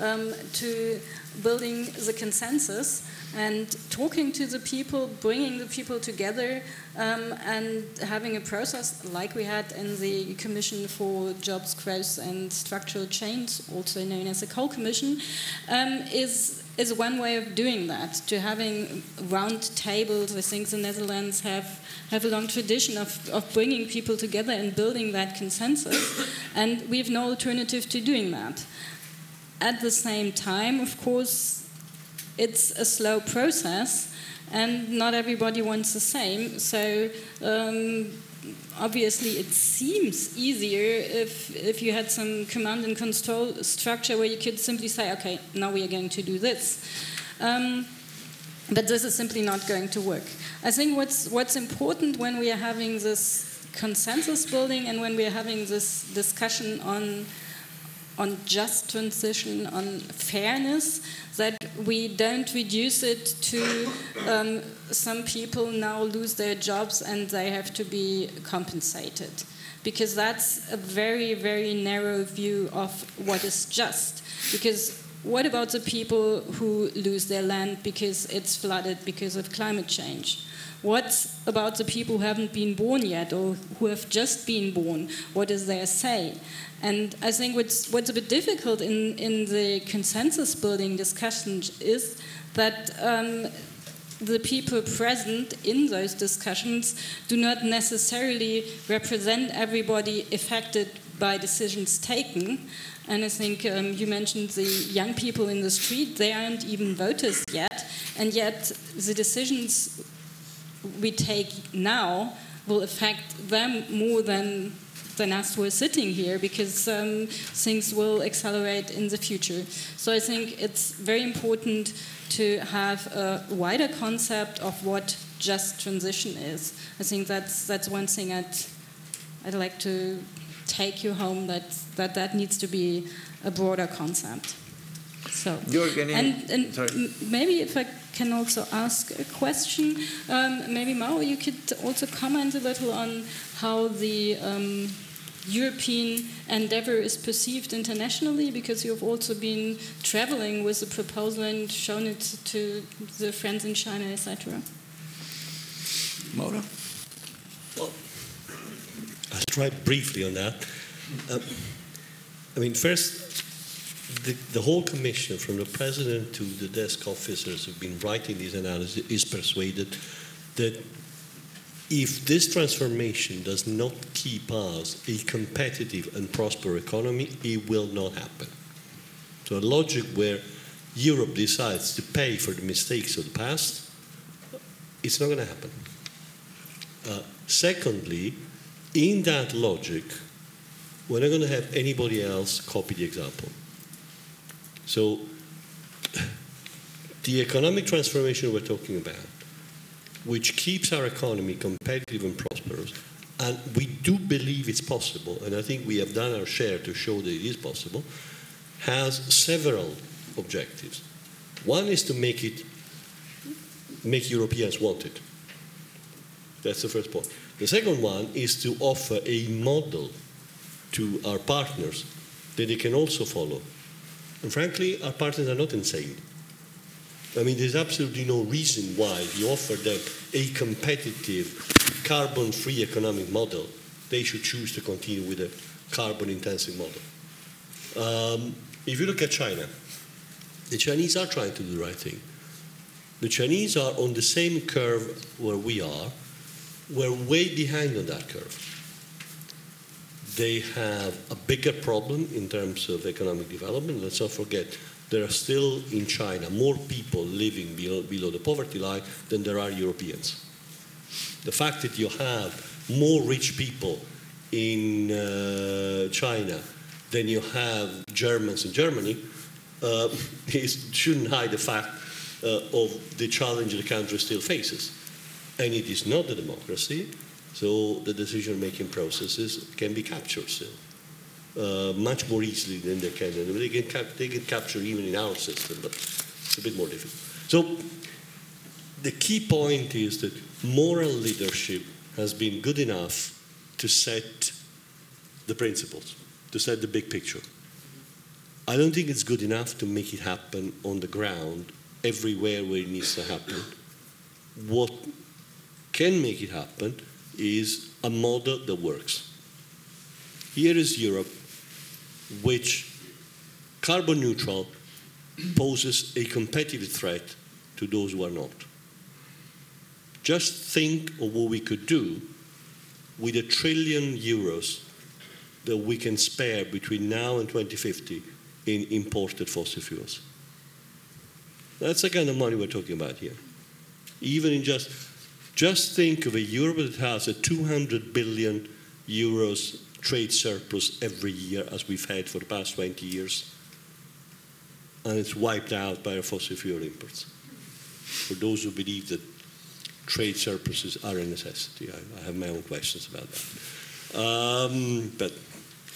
um, to building the consensus and talking to the people, bringing the people together, um, and having a process like we had in the Commission for Jobs, Growth and Structural Change, also known as the Coal Commission, um, is is one way of doing that. To having round tables, I think the Netherlands have have a long tradition of, of bringing people together and building that consensus, and we have no alternative to doing that. At the same time, of course, it's a slow process, and not everybody wants the same. So. Um, obviously, it seems easier if, if you had some command and control structure where you could simply say, okay, now we are going to do this. Um, but this is simply not going to work. I think what's, what's important when we are having this consensus building and when we are having this discussion on on just transition, on fairness, that we don't reduce it to um, some people now lose their jobs and they have to be compensated. Because that's a very, very narrow view of what is just. Because what about the people who lose their land because it's flooded because of climate change? What about the people who haven't been born yet or who have just been born? What is their say? And I think what's, what's a bit difficult in, in the consensus building discussion is that um, the people present in those discussions do not necessarily represent everybody affected by decisions taken. And I think um, you mentioned the young people in the street, they aren't even voters yet. And yet, the decisions we take now will affect them more than than us who are sitting here because um, things will accelerate in the future. So I think it's very important to have a wider concept of what just transition is. I think that's that's one thing I'd I'd like to take you home that that, that needs to be a broader concept. So and, and maybe if I can also ask a question. Um, maybe Mauro, you could also comment a little on how the um, European endeavor is perceived internationally, because you've also been traveling with the proposal and shown it to the friends in China, etc. Mauro? Well, I'll try briefly on that. Uh, I mean, first, the, the whole commission, from the president to the desk officers who've been writing these analyses, is persuaded that if this transformation does not keep us a competitive and prosperous economy, it will not happen. So a logic where Europe decides to pay for the mistakes of the past, it's not going to happen. Uh, secondly, in that logic, we're not going to have anybody else copy the example. So, the economic transformation we're talking about, which keeps our economy competitive and prosperous, and we do believe it's possible, and I think we have done our share to show that it is possible, has several objectives. One is to make it make Europeans want it. That's the first point. The second one is to offer a model to our partners that they can also follow. And frankly, our partners are not insane. I mean, there's absolutely no reason why you offer them a competitive, carbon free economic model, they should choose to continue with a carbon intensive model. Um, if you look at China, the Chinese are trying to do the right thing. The Chinese are on the same curve where we are. We're way behind on that curve. They have a bigger problem in terms of economic development. Let's not forget, there are still in China more people living below, below the poverty line than there are Europeans. The fact that you have more rich people in uh, China than you have Germans in Germany uh, is, shouldn't hide the fact uh, of the challenge the country still faces. And it is not a democracy, so the decision-making processes can be captured. Uh, much more easily than they can. They can, cap- they even in our system, but it's a bit more difficult. So the key point is that moral leadership has been good enough to set the principles, to set the big picture. I don't think it's good enough to make it happen on the ground everywhere where it needs to happen. What can make it happen is a model that works. Here is Europe, which carbon neutral poses a competitive threat to those who are not. Just think of what we could do with a trillion euros that we can spare between now and 2050 in imported fossil fuels. That's the kind of money we're talking about here. Even in just, just think of a Europe that has a 200 billion euros trade surplus every year, as we've had for the past 20 years, and it's wiped out by our fossil fuel imports. For those who believe that trade surpluses are a necessity, I, I have my own questions about that. Um, but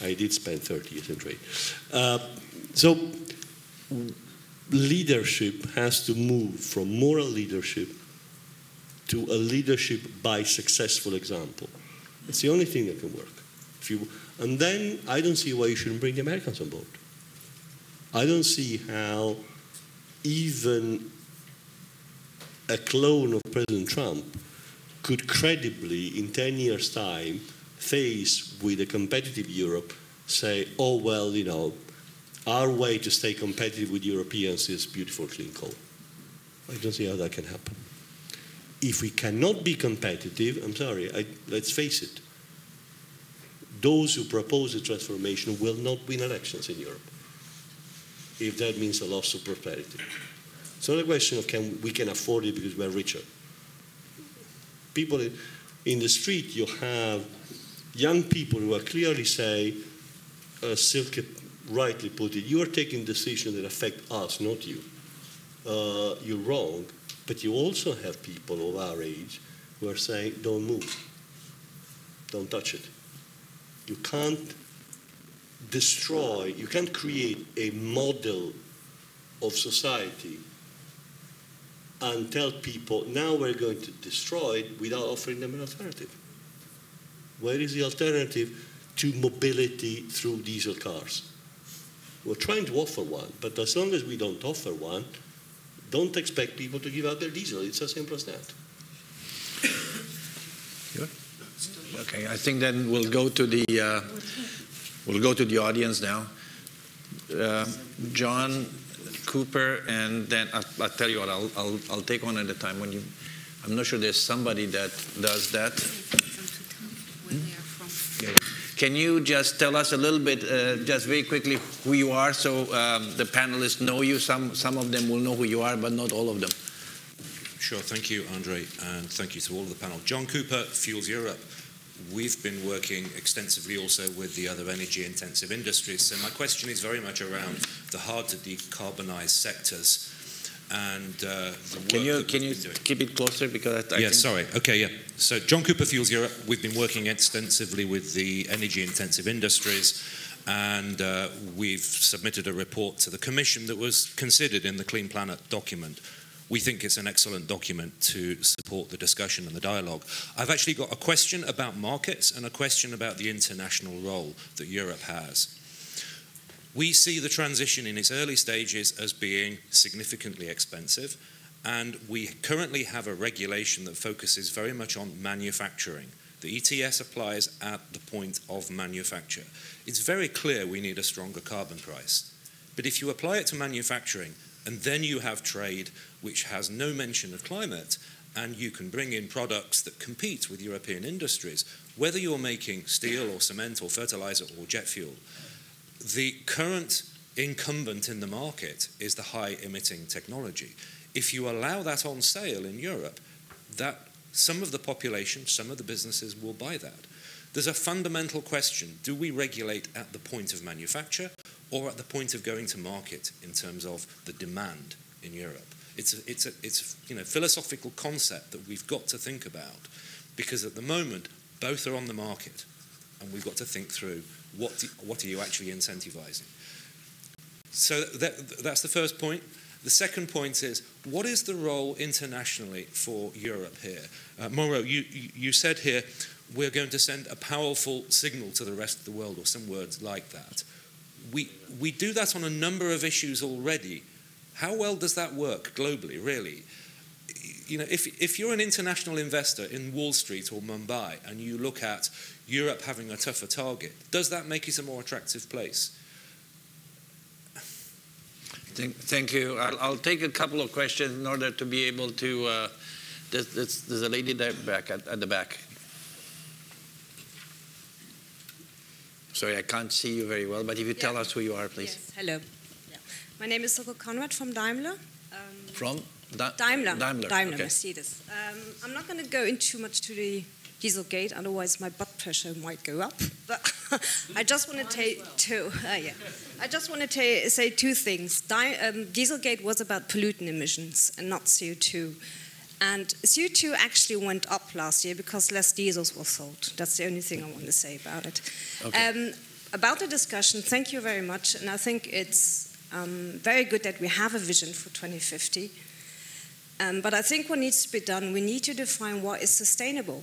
I did spend 30 years in trade. Uh, so leadership has to move from moral leadership to a leadership by successful example. It's the only thing that can work. If you, and then I don't see why you shouldn't bring the Americans on board. I don't see how even a clone of President Trump could credibly, in 10 years' time, face with a competitive Europe, say, oh, well, you know, our way to stay competitive with Europeans is beautiful clean coal. I don't see how that can happen. If we cannot be competitive, I'm sorry, I, let's face it, those who propose a transformation will not win elections in Europe if that means a loss of prosperity. It's not a question of can we can afford it because we're richer. People in the street, you have young people who are clearly say, uh, Silke rightly put it, you are taking decisions that affect us, not you. Uh, you're wrong, but you also have people of our age who are saying, don't move, don't touch it. You can't destroy, you can't create a model of society and tell people, now we're going to destroy it without offering them an alternative. Where is the alternative to mobility through diesel cars? We're trying to offer one, but as long as we don't offer one, don't expect people to give out their diesel. It's as simple as that. Okay, I think then we'll go to the uh, we'll go to the audience now. Uh, John Cooper, and then I'll, I'll, tell you what. I'll, I'll I'll take one at a time. When you, I'm not sure there's somebody that does that. Yeah. Can you just tell us a little bit, uh, just very quickly, who you are, so um, the panelists know you? Some some of them will know who you are, but not all of them. Sure. Thank you, Andre, and thank you to all of the panel. John Cooper, Fuels Europe. We've been working extensively also with the other energy intensive industries. So, my question is very much around the hard to decarbonize sectors. and uh, the work Can you can you keep it closer because I, I yeah, sorry. Okay, yeah. So John Cooper Fuels Europe, we've been working extensively with the energy intensive industries and uh, we've submitted a report to the Commission that was considered in the Clean Planet document. We think it's an excellent document to support the discussion and the dialogue. I've actually got a question about markets and a question about the international role that Europe has. We see the transition in its early stages as being significantly expensive, and we currently have a regulation that focuses very much on manufacturing. The ETS applies at the point of manufacture. It's very clear we need a stronger carbon price. But if you apply it to manufacturing and then you have trade which has no mention of climate, and you can bring in products that compete with European industries, whether you're making steel or cement or fertilizer or jet fuel, the current incumbent in the market is the high emitting technology. If you allow that on sale in Europe, that some of the population, some of the businesses will buy that. There's a fundamental question do we regulate at the point of manufacture or at the point of going to market in terms of the demand in Europe? It's a, it's a it's you know philosophical concept that we've got to think about because at the moment both are on the market and we've got to think through what do, what are you actually incentivizing. So that, that's the first point. The second point is what is the role internationally for Europe here? Uh, you, you said here we're going to send a powerful signal to the rest of the world, or some words like that. We, we do that on a number of issues already. How well does that work globally, really? You know, if, if you're an international investor in Wall Street or Mumbai and you look at Europe having a tougher target, does that make it a more attractive place? Thank, thank you. I'll, I'll, take a couple of questions in order to be able to. Uh, there's, there's, there's, a lady there back at, at, the back. Sorry, I can't see you very well, but if you yeah. tell us who you are, please. Yes, hello. Yeah. My name is Silke Conrad from Daimler. Um, from? Da Daimler. Daimler. Daimler okay. Mercedes. Um, I'm not going to go into too much to the Dieselgate, otherwise my blood pressure might go up. But I just want to take well. two. Uh, yeah, I just want to say two things. Di um, Dieselgate was about pollutant emissions and not CO2. And CO2 actually went up last year because less diesels were sold. That's the only thing I want to say about it. Okay. Um, about the discussion, thank you very much. And I think it's um, very good that we have a vision for 2050. Um, but I think what needs to be done, we need to define what is sustainable.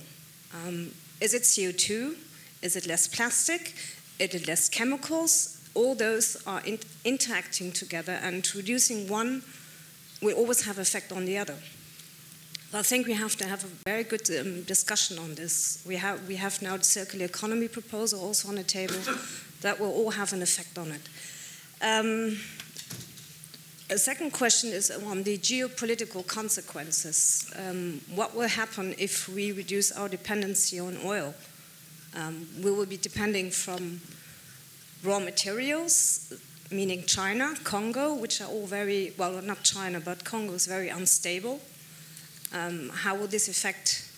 Um, is it CO2? Is it less plastic? Is it less chemicals? All those are in interacting together, and reducing one will always have effect on the other. I think we have to have a very good um, discussion on this. We have, we have now the circular economy proposal also on the table that will all have an effect on it. Um, a second question is on the geopolitical consequences. Um, what will happen if we reduce our dependency on oil? Um, we will be depending from raw materials, meaning China, Congo, which are all very, well, not China, but Congo is very unstable. Um, how will this affect,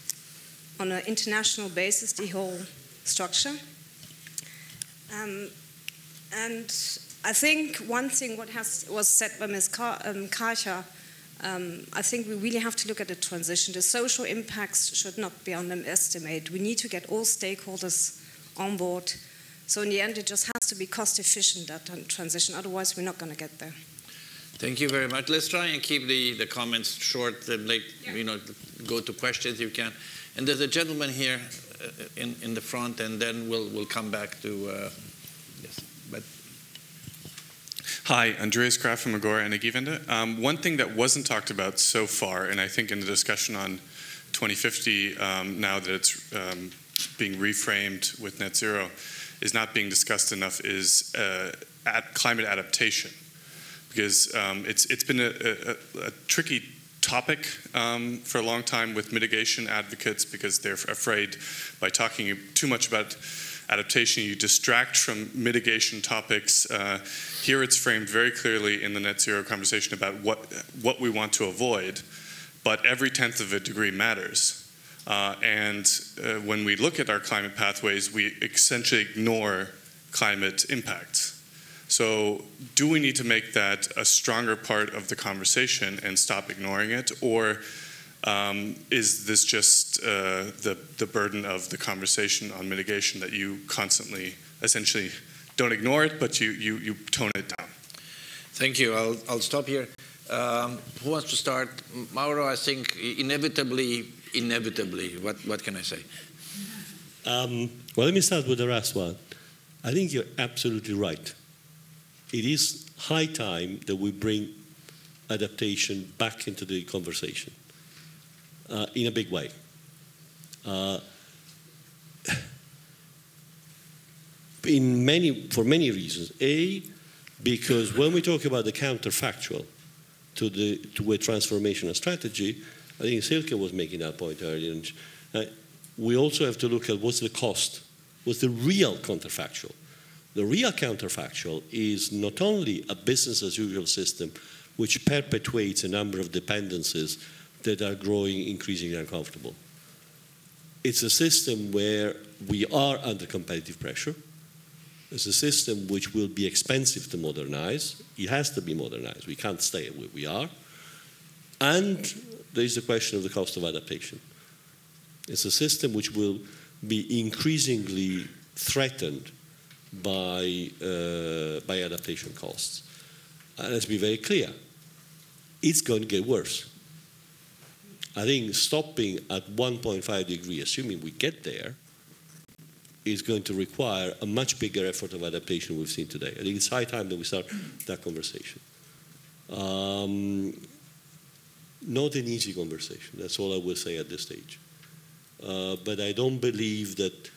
on an international basis, the whole structure? Um, and I think one thing what has, was said by Ms. Car- um, Karcher, um, I think we really have to look at the transition. The social impacts should not be underestimated. We need to get all stakeholders on board. So in the end, it just has to be cost efficient that transition. Otherwise, we're not going to get there. Thank you very much. Let's try and keep the, the comments short and like yeah. you know go to questions if you can. And there's a gentleman here uh, in in the front, and then we'll we'll come back to uh, yes. But Hi, Andreas Graf from Agora Energiewende. Um, one thing that wasn't talked about so far, and I think in the discussion on 2050, um, now that it's um, being reframed with net zero, is not being discussed enough, is uh, at climate adaptation. Because um, it's, it's been a, a, a tricky topic um, for a long time with mitigation advocates because they're afraid by talking too much about adaptation, you distract from mitigation topics. Uh, here it's framed very clearly in the net zero conversation about what, what we want to avoid, but every tenth of a degree matters. Uh, and uh, when we look at our climate pathways, we essentially ignore climate impacts. So, do we need to make that a stronger part of the conversation and stop ignoring it, or um, is this just uh, the the burden of the conversation on mitigation that you constantly, essentially, don't ignore it, but you you, you tone it down? Thank you. I'll I'll stop here. Um, who wants to start? Mauro, I think inevitably, inevitably. What what can I say? Um, well, let me start with the last one. I think you're absolutely right it is high time that we bring adaptation back into the conversation uh, in a big way. Uh, in many, for many reasons. A, because when we talk about the counterfactual to, the, to a transformational strategy, I think Silke was making that point earlier. And, uh, we also have to look at what's the cost, what's the real counterfactual. The real counterfactual is not only a business as usual system which perpetuates a number of dependencies that are growing increasingly uncomfortable. It's a system where we are under competitive pressure. It's a system which will be expensive to modernize. It has to be modernized. We can't stay where we are. And there is the question of the cost of adaptation. It's a system which will be increasingly threatened by, uh, by adaptation costs. And let's be very clear, it's going to get worse. I think stopping at 1.5 degree, assuming we get there, is going to require a much bigger effort of adaptation we've seen today. I think it's high time that we start that conversation. Um, not an easy conversation, that's all I will say at this stage. Uh, but I don't believe that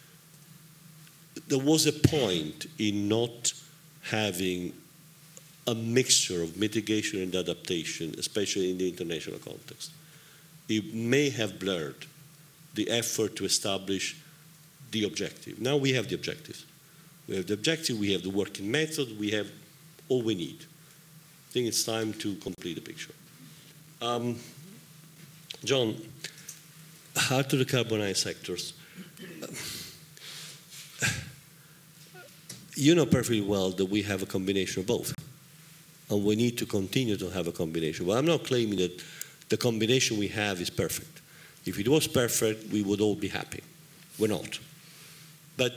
there was a point in not having a mixture of mitigation and adaptation, especially in the international context. It may have blurred the effort to establish the objective. Now we have the objective. We have the objective, we have the working method, we have all we need. I think it's time to complete the picture. Um, John, how to decarbonize sectors you know perfectly well that we have a combination of both. And we need to continue to have a combination. Well, I'm not claiming that the combination we have is perfect. If it was perfect, we would all be happy. We're not. But,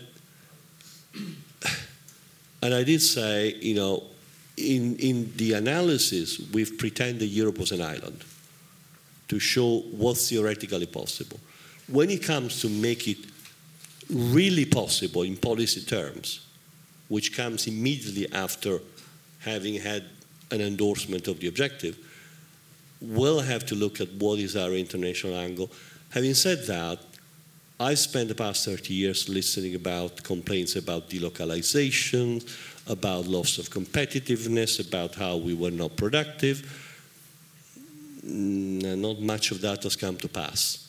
and I did say, you know, in, in the analysis, we've pretended Europe was an island to show what's theoretically possible. When it comes to make it really possible in policy terms, which comes immediately after having had an endorsement of the objective, we'll have to look at what is our international angle. Having said that, I've spent the past 30 years listening about complaints about delocalization, about loss of competitiveness, about how we were not productive. Mm, not much of that has come to pass.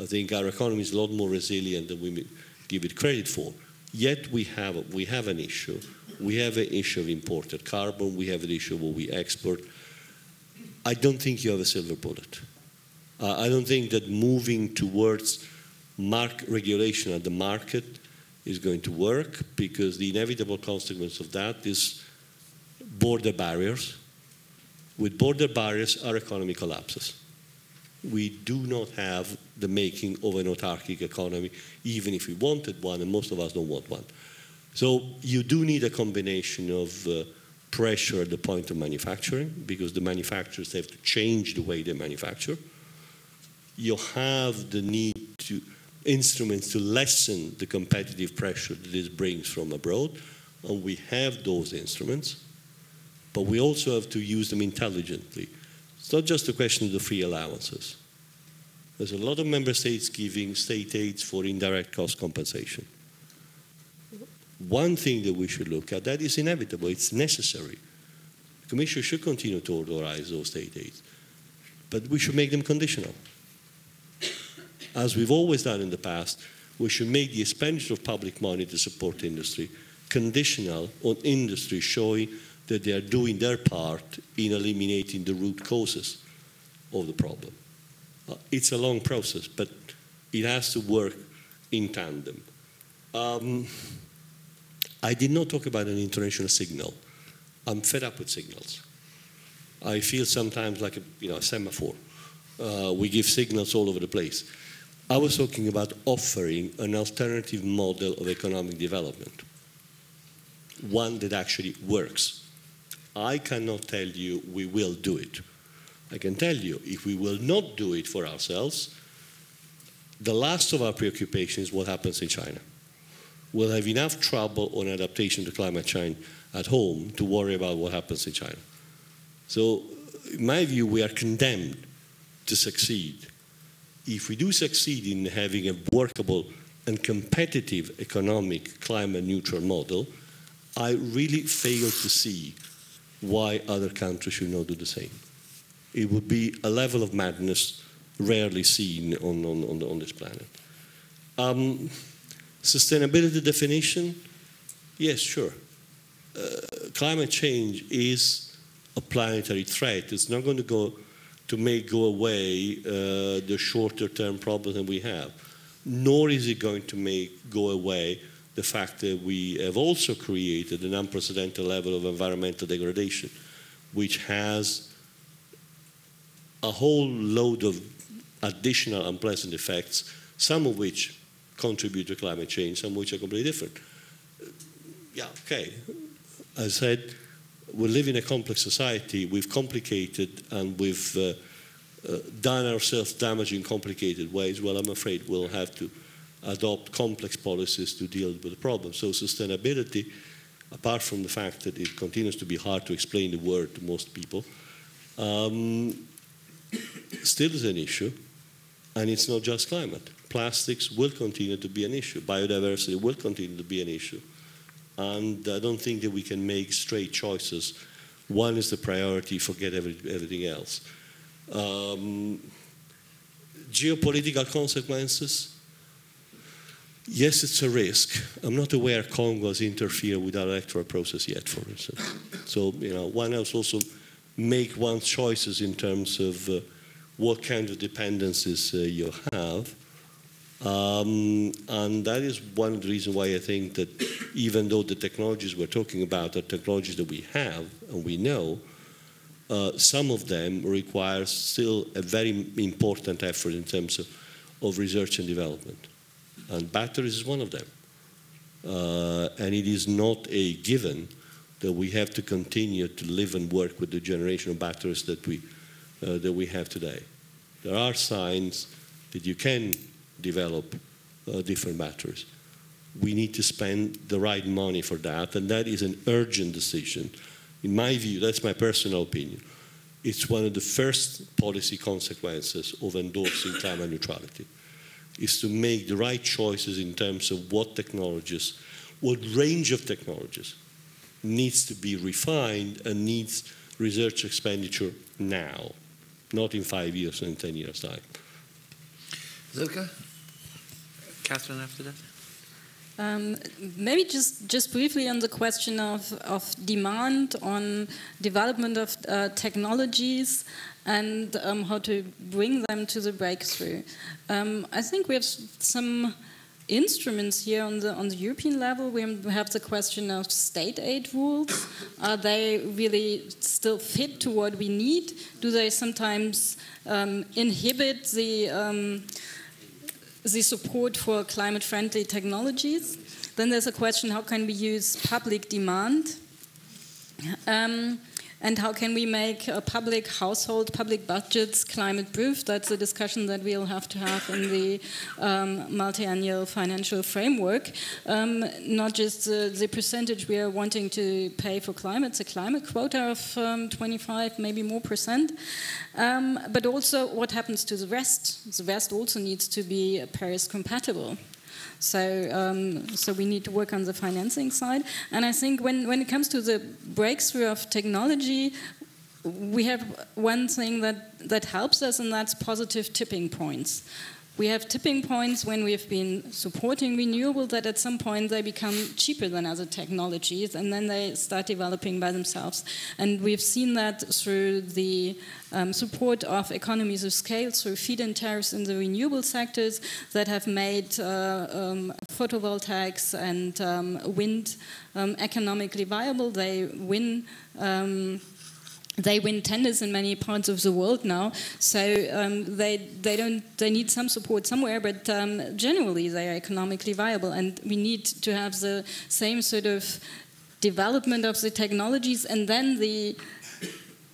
I think our economy is a lot more resilient than we give it credit for. Yet we have, we have an issue. We have an issue of imported carbon. We have an issue of what we export. I don't think you have a silver bullet. Uh, I don't think that moving towards mark regulation at the market is going to work because the inevitable consequence of that is border barriers. With border barriers, our economy collapses we do not have the making of an autarkic economy, even if we wanted one, and most of us don't want one. So you do need a combination of uh, pressure at the point of manufacturing, because the manufacturers have to change the way they manufacture. You have the need to instruments to lessen the competitive pressure that this brings from abroad, and we have those instruments, but we also have to use them intelligently it's not just a question of the free allowances. There's a lot of member states giving state aids for indirect cost compensation. One thing that we should look at that is inevitable, it's necessary. The Commission should continue to authorize those state aids, but we should make them conditional. As we've always done in the past, we should make the expenditure of public money to support industry conditional on industry showing that they are doing their part in eliminating the root causes of the problem. Uh, it's a long process, but it has to work in tandem. Um, I did not talk about an international signal. I'm fed up with signals. I feel sometimes like a, you know, a semaphore. Uh, we give signals all over the place. I was talking about offering an alternative model of economic development, one that actually works. I cannot tell you we will do it. I can tell you if we will not do it for ourselves, the last of our preoccupation is what happens in China. We'll have enough trouble on adaptation to climate change at home to worry about what happens in China. So, in my view, we are condemned to succeed. If we do succeed in having a workable and competitive economic climate neutral model, I really fail to see why other countries should not do the same. It would be a level of madness rarely seen on, on, on, on this planet. Um, sustainability definition, yes, sure. Uh, climate change is a planetary threat. It's not going to go to make go away uh, the shorter term problems that we have, nor is it going to make go away the fact that we have also created an unprecedented level of environmental degradation, which has a whole load of additional unpleasant effects, some of which contribute to climate change, some which are completely different. Yeah, okay. As I said, we live in a complex society. We've complicated and we've uh, uh, done ourselves damage in complicated ways. Well, I'm afraid we'll have to adopt complex policies to deal with the problem. So sustainability, apart from the fact that it continues to be hard to explain the word to most people, um, still is an issue, and it's not just climate. Plastics will continue to be an issue. Biodiversity will continue to be an issue. And I don't think that we can make straight choices. One is the priority, forget every, everything else. Um, geopolitical consequences, yes, it's a risk. I'm not aware Congo has interfered with our electoral process yet, for instance. So, you know, one else also make one's choices in terms of uh, what kind of dependencies uh, you have. Um, and that is one of the reasons why I think that even though the technologies we're talking about are technologies that we have and we know, uh, some of them require still a very important effort in terms of, of research and development. And batteries is one of them. Uh, and it is not a given that we have to continue to live and work with the generation of batteries that we, uh, that we have today. There are signs that you can develop uh, different batteries. We need to spend the right money for that, and that is an urgent decision. In my view, that's my personal opinion. It's one of the first policy consequences of endorsing climate neutrality, is to make the right choices in terms of what technologies, what range of technologies needs to be refined and needs research expenditure now, not in five years and 10 years' time. Silke? Catherine after that? Um, maybe just, just briefly on the question of, of demand on development of uh, technologies and um, how to bring them to the breakthrough. Um, I think we have some instruments here on the on the European level. We have the question of state aid rules. Are they really still fit to what we need? Do they sometimes um, inhibit the um, the support for climate friendly technologies? Then there's a question: How can we use public demand? Um, and how can we make a public household, public budgets climate proof? That's a discussion that we'll have to have in the um, multi-annual financial framework. Um, not just the percentage we are wanting to pay for climate, the climate quota of um, 25, maybe more percent, um, but also what happens to the rest. The rest also needs to be Paris compatible. So, um, so we need to work on the financing side. And I think when, when it comes to the breakthrough of technology, we have one thing that, that helps us, and that's positive tipping points. We have tipping points when we've been supporting renewable that at some point they become cheaper than other technologies and then they start developing by themselves. And we've seen that through the um, support of economies of scale through feed-in tariffs in the renewable sectors that have made uh, um, photovoltaics and um, wind um, economically viable. They win um, they win tenders in many parts of the world now. So um, they they don't they need some support somewhere, but um, generally they are economically viable, and we need to have the same sort of development of the technologies, and then the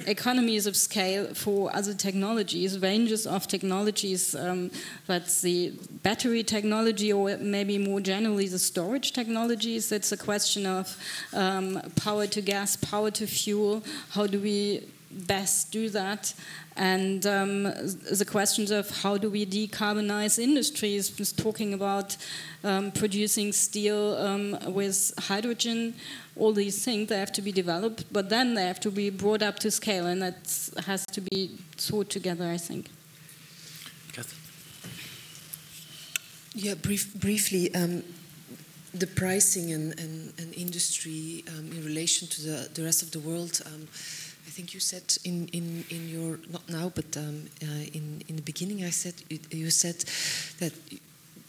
economies of scale for other technologies, ranges of technologies, um, that's the battery technology or maybe more generally the storage technologies. It's a question of um, power to gas, power to fuel. How do we best do that? And um, the questions of how do we decarbonize industries, just talking about um, producing steel um, with hydrogen, all these things, they have to be developed, but then they have to be brought up to scale, and that has to be thought together, I think. Yeah, brief, briefly, um, the pricing and, and, and industry um, in relation to the, the rest of the world. Um, I think you said in, in, in your, not now, but um, uh, in, in the beginning, I said, you said that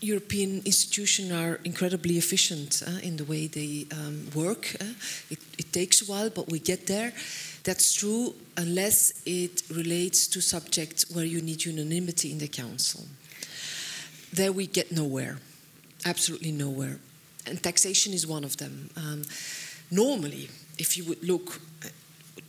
European institutions are incredibly efficient uh, in the way they um, work. Uh, it, it, takes a while, but we get there. That's true unless it relates to subjects where you need unanimity in the Council. There we get nowhere, absolutely nowhere. And taxation is one of them. Um, normally, if you would look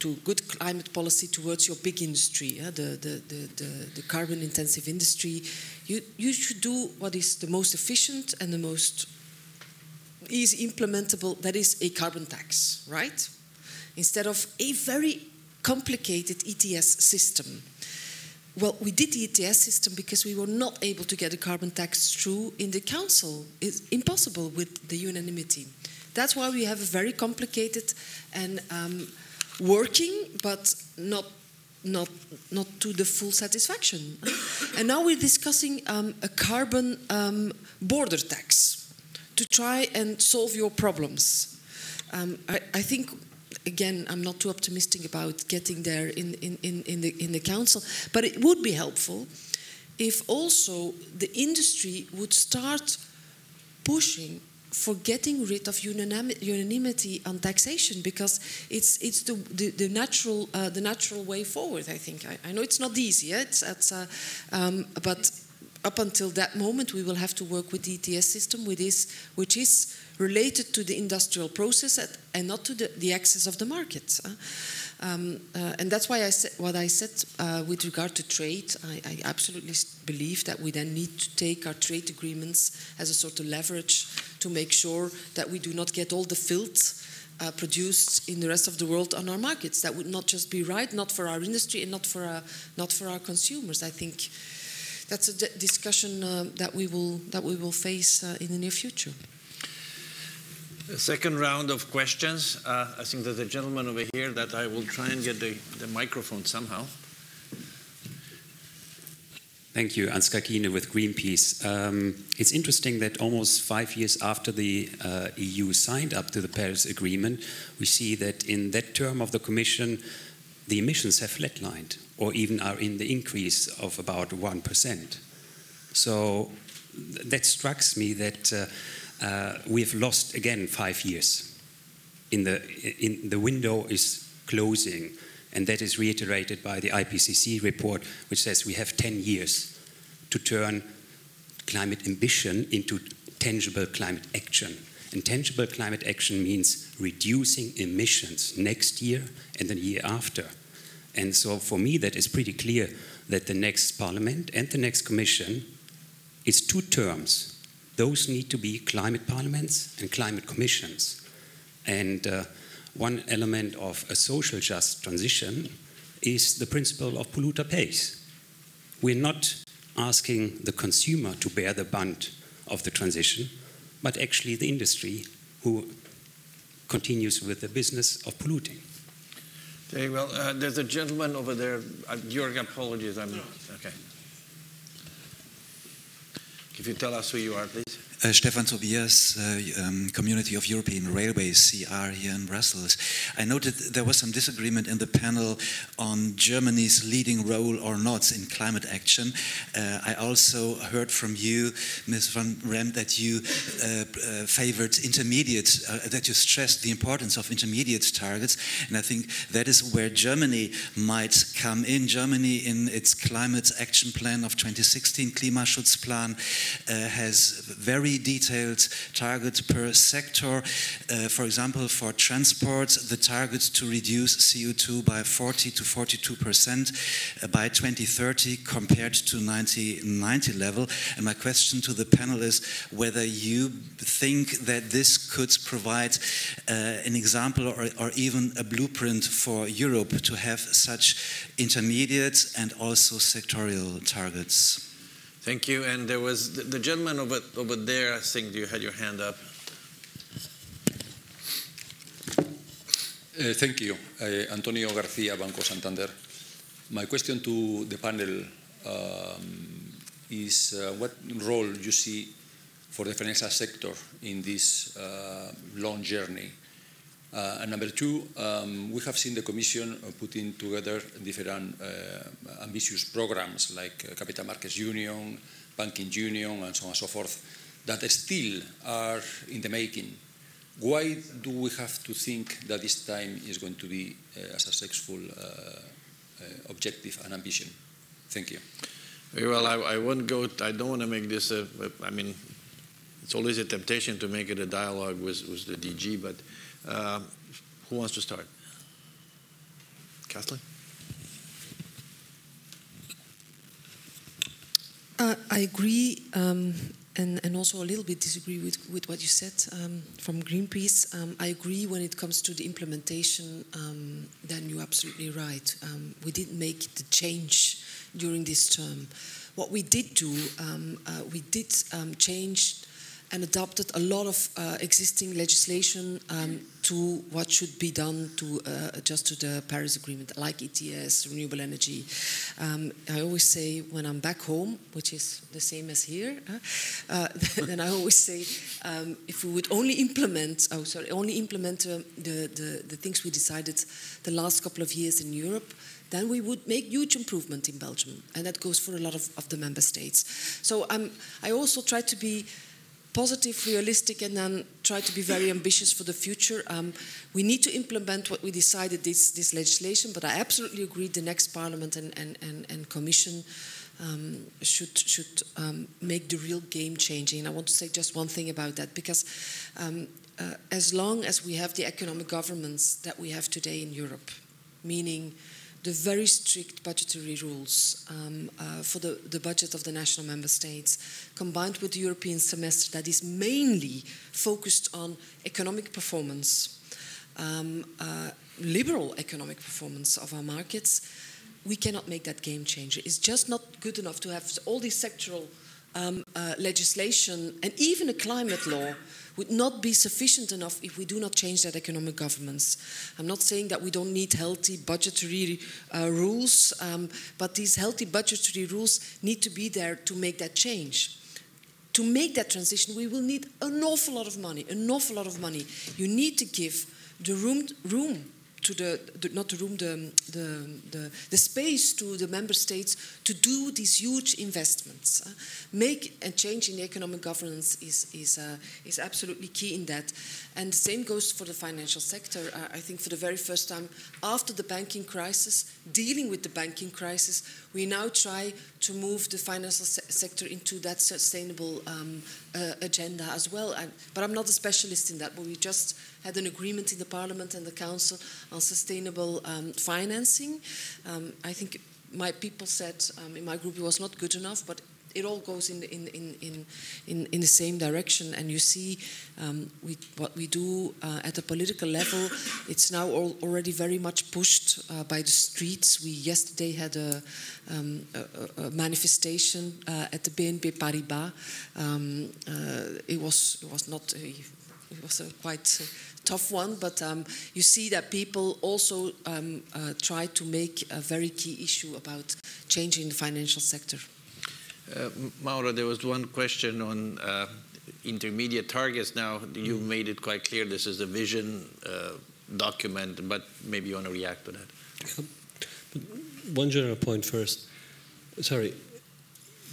to good climate policy towards your big industry, the, the, the, the, the carbon intensive industry, you, you should do what is the most efficient and the most easy implementable, that is a carbon tax, right? Instead of a very complicated ETS system. Well, we did the ETS system because we were not able to get a carbon tax through in the council. It's impossible with the unanimity. That's why we have a very complicated and um, working, but not not not to the full satisfaction. and now we're discussing um, a carbon um, border tax to try and solve your problems. Um, I, I, think. Again, I'm not too optimistic about getting there in, in, in, in, the, in the council, but it would be helpful if also the industry would start pushing for getting rid of unanimity on taxation because it's it's the the, the natural uh, the natural way forward. I think I, I know it's not easy. It's, it's uh, um, but up until that moment, we will have to work with the ETS system, with this, which is related to the industrial process and not to the, the access of the market. Uh, um, uh, and that's why I said what I said uh, with regard to trade. I, I, absolutely believe that we then need to take our trade agreements as a sort of leverage to make sure that we do not get all the filth uh, produced in the rest of the world on our markets. That would not just be right, not for our industry and not for our, not for our consumers. I think that's a discussion uh, that we will that we will face uh, in the near future. The second round of questions. Uh, I think there's a gentleman over here that I will try and get the, the microphone somehow. Thank you, Ansgar Kiene with Greenpeace. Um, it's interesting that almost five years after the uh, EU signed up to the Paris Agreement, we see that in that term of the Commission, the emissions have flatlined or even are in the increase of about 1%. So that strikes me that uh, uh, we've lost again five years. In the, in, the window is closing, and that is reiterated by the IPCC report, which says we have 10 years to turn climate ambition into tangible climate action. And tangible climate action means reducing emissions next year and the year after. And so for me, that is pretty clear that the next parliament and the next commission is two terms those need to be climate parliaments and climate commissions. And uh, one element of a social just transition is the principle of polluter pays. We're not asking the consumer to bear the brunt of the transition, but actually the industry who continues with the business of polluting. Okay, well, uh, there's a gentleman over there. Uh, your apologies. I'm okay. If you tell us who you are, please. Uh, Stefan Tobias, uh, um, Community of European Railways, CR, here in Brussels. I noted there was some disagreement in the panel on Germany's leading role or not in climate action. Uh, I also heard from you, Ms. Van Brempt, that you uh, uh, favored intermediate, uh, that you stressed the importance of intermediate targets. And I think that is where Germany might come in. Germany, in its climate action plan of 2016, Klimaschutzplan, has very very detailed target per sector. Uh, for example, for transport, the target to reduce CO2 by 40 to 42 percent uh, by 2030 compared to 1990 level. And my question to the panel is whether you think that this could provide uh, an example or, or even a blueprint for Europe to have such intermediate and also sectorial targets. Thank you. And there was the, the gentleman over, over there, I think you had your hand up. Uh, thank you. Uh, Antonio Garcia, Banco Santander. My question to the panel um, is uh, what role you see for the financial sector in this uh, long journey? Uh, and number two, um, we have seen the Commission putting together different uh, ambitious programs like uh, Capital Markets Union, Banking Union, and so on and so forth, that still are in the making. Why do we have to think that this time is going to be uh, a successful uh, uh, objective and ambition? Thank you. Very well. I, I won't go. I don't want to make this a. I mean, it's always a temptation to make it a dialogue with, with the DG, but uh, who wants to start? Kathleen? Uh, I agree, um, and, and also a little bit disagree with, with what you said um, from Greenpeace. Um, I agree when it comes to the implementation, um, then you're absolutely right. Um, we didn't make the change during this term. What we did do, um, uh, we did change and adopted a lot of uh, existing legislation um, to what should be done to uh, adjust to the Paris Agreement, like ETS, renewable energy. Um, I always say when I'm back home, which is the same as here, uh, then I always say um, if we would only implement, oh sorry, only implement uh, the, the, the things we decided the last couple of years in Europe, then we would make huge improvement in Belgium, and that goes for a lot of, of the member states. So um, I also try to be positive, realistic, and then try to be very ambitious for the future. Um, we need to implement what we decided this, this legislation, but I absolutely agree the next Parliament and, and, and, and Commission um, should, should um, make the real game changing. I want to say just one thing about that because um, uh, as long as we have the economic governments that we have today in Europe, meaning the very strict budgetary rules um, uh, for the, the budget of the national member states, combined with the European semester that is mainly focused on economic performance, um, uh, liberal economic performance of our markets, we cannot make that game changer. It's just not good enough to have all these sectoral um, uh, legislation and even a climate law would not be sufficient enough if we do not change that economic governance. I'm not saying that we don't need healthy budgetary uh, rules, um, but these healthy budgetary rules need to be there to make that change. To make that transition, we will need an awful lot of money, an awful lot of money. You need to give the room, room to the, the, not the room, the, the, the, space to the member states to do these huge investments. Uh, make and change in economic governance is, is, uh, is absolutely key in that. And the same goes for the financial sector. Uh, I think for the very first time after the banking crisis, dealing with the banking crisis, we now try to move the financial se sector into that sustainable um, uh, agenda as well. And, but I'm not a specialist in that, but we just had an agreement in the Parliament and the Council on sustainable um, financing. Um, I think my people said um, in my group it was not good enough, but it all goes in, in, in, in, in the same direction. And you see um, we, what we do uh, at the political level, it's now all, already very much pushed uh, by the streets. We yesterday had a, um, a, a manifestation uh, at the BNP Paribas. Um, uh, it, was, it was not, a, it was a quite tough one, but um, you see that people also um, uh, try to make a very key issue about changing the financial sector. Uh, Mauro, there was one question on uh, intermediate targets. Now, you Mm. made it quite clear this is a vision uh, document, but maybe you want to react to that. One general point first. Sorry,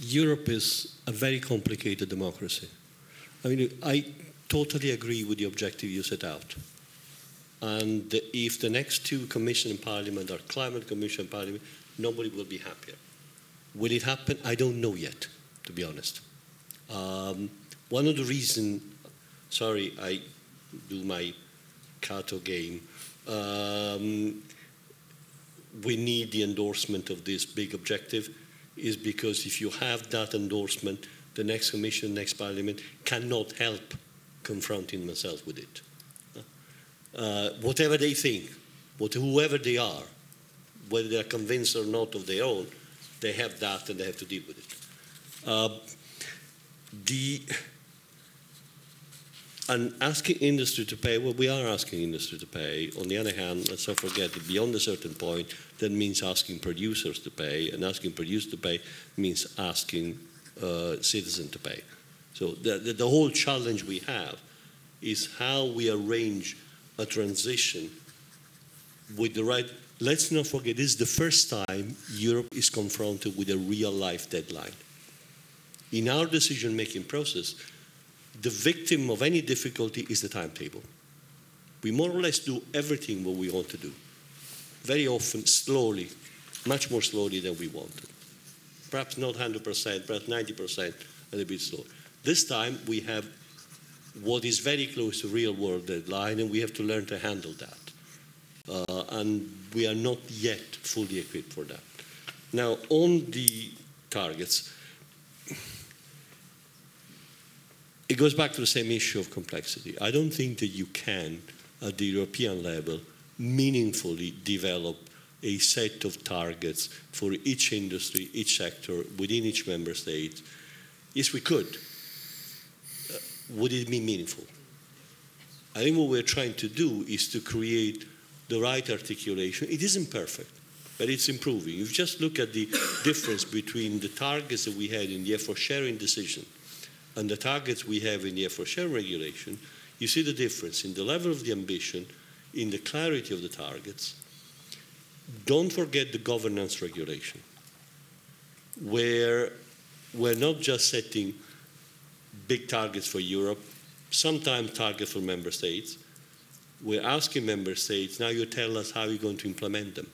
Europe is a very complicated democracy. I mean, I totally agree with the objective you set out. And if the next two Commission and Parliament are Climate Commission and Parliament, nobody will be happier. Will it happen? I don't know yet, to be honest. Um, one of the reasons, sorry, I do my Cato game. Um, we need the endorsement of this big objective is because if you have that endorsement, the next commission, next parliament cannot help confronting themselves with it. Uh, whatever they think, what, whoever they are, whether they're convinced or not of their own, they have that and they have to deal with it. Uh, the and asking industry to pay, well, we are asking industry to pay. On the other hand, let's not forget that beyond a certain point, that means asking producers to pay, and asking producers to pay means asking uh, citizens to pay. So the, the, the whole challenge we have is how we arrange a transition with the right. Let's not forget, this is the first time Europe is confronted with a real life deadline. In our decision making process, the victim of any difficulty is the timetable. We more or less do everything what we want to do, very often slowly, much more slowly than we wanted. Perhaps not 100%, perhaps 90%, a little bit slow. This time we have what is very close to real world deadline, and we have to learn to handle that. Uh, and we are not yet fully equipped for that. Now, on the targets, it goes back to the same issue of complexity. I don't think that you can, at the European level, meaningfully develop a set of targets for each industry, each sector, within each member state. Yes, we could. Uh, would it be meaningful? I think what we're trying to do is to create the right articulation. It isn't perfect, but it's improving. If you just look at the difference between the targets that we had in the effort sharing decision and the targets we have in the effort sharing regulation, you see the difference in the level of the ambition, in the clarity of the targets. Don't forget the governance regulation, where we're not just setting big targets for Europe, sometimes targets for member states. We're asking member states, now you tell us how you're going to implement them.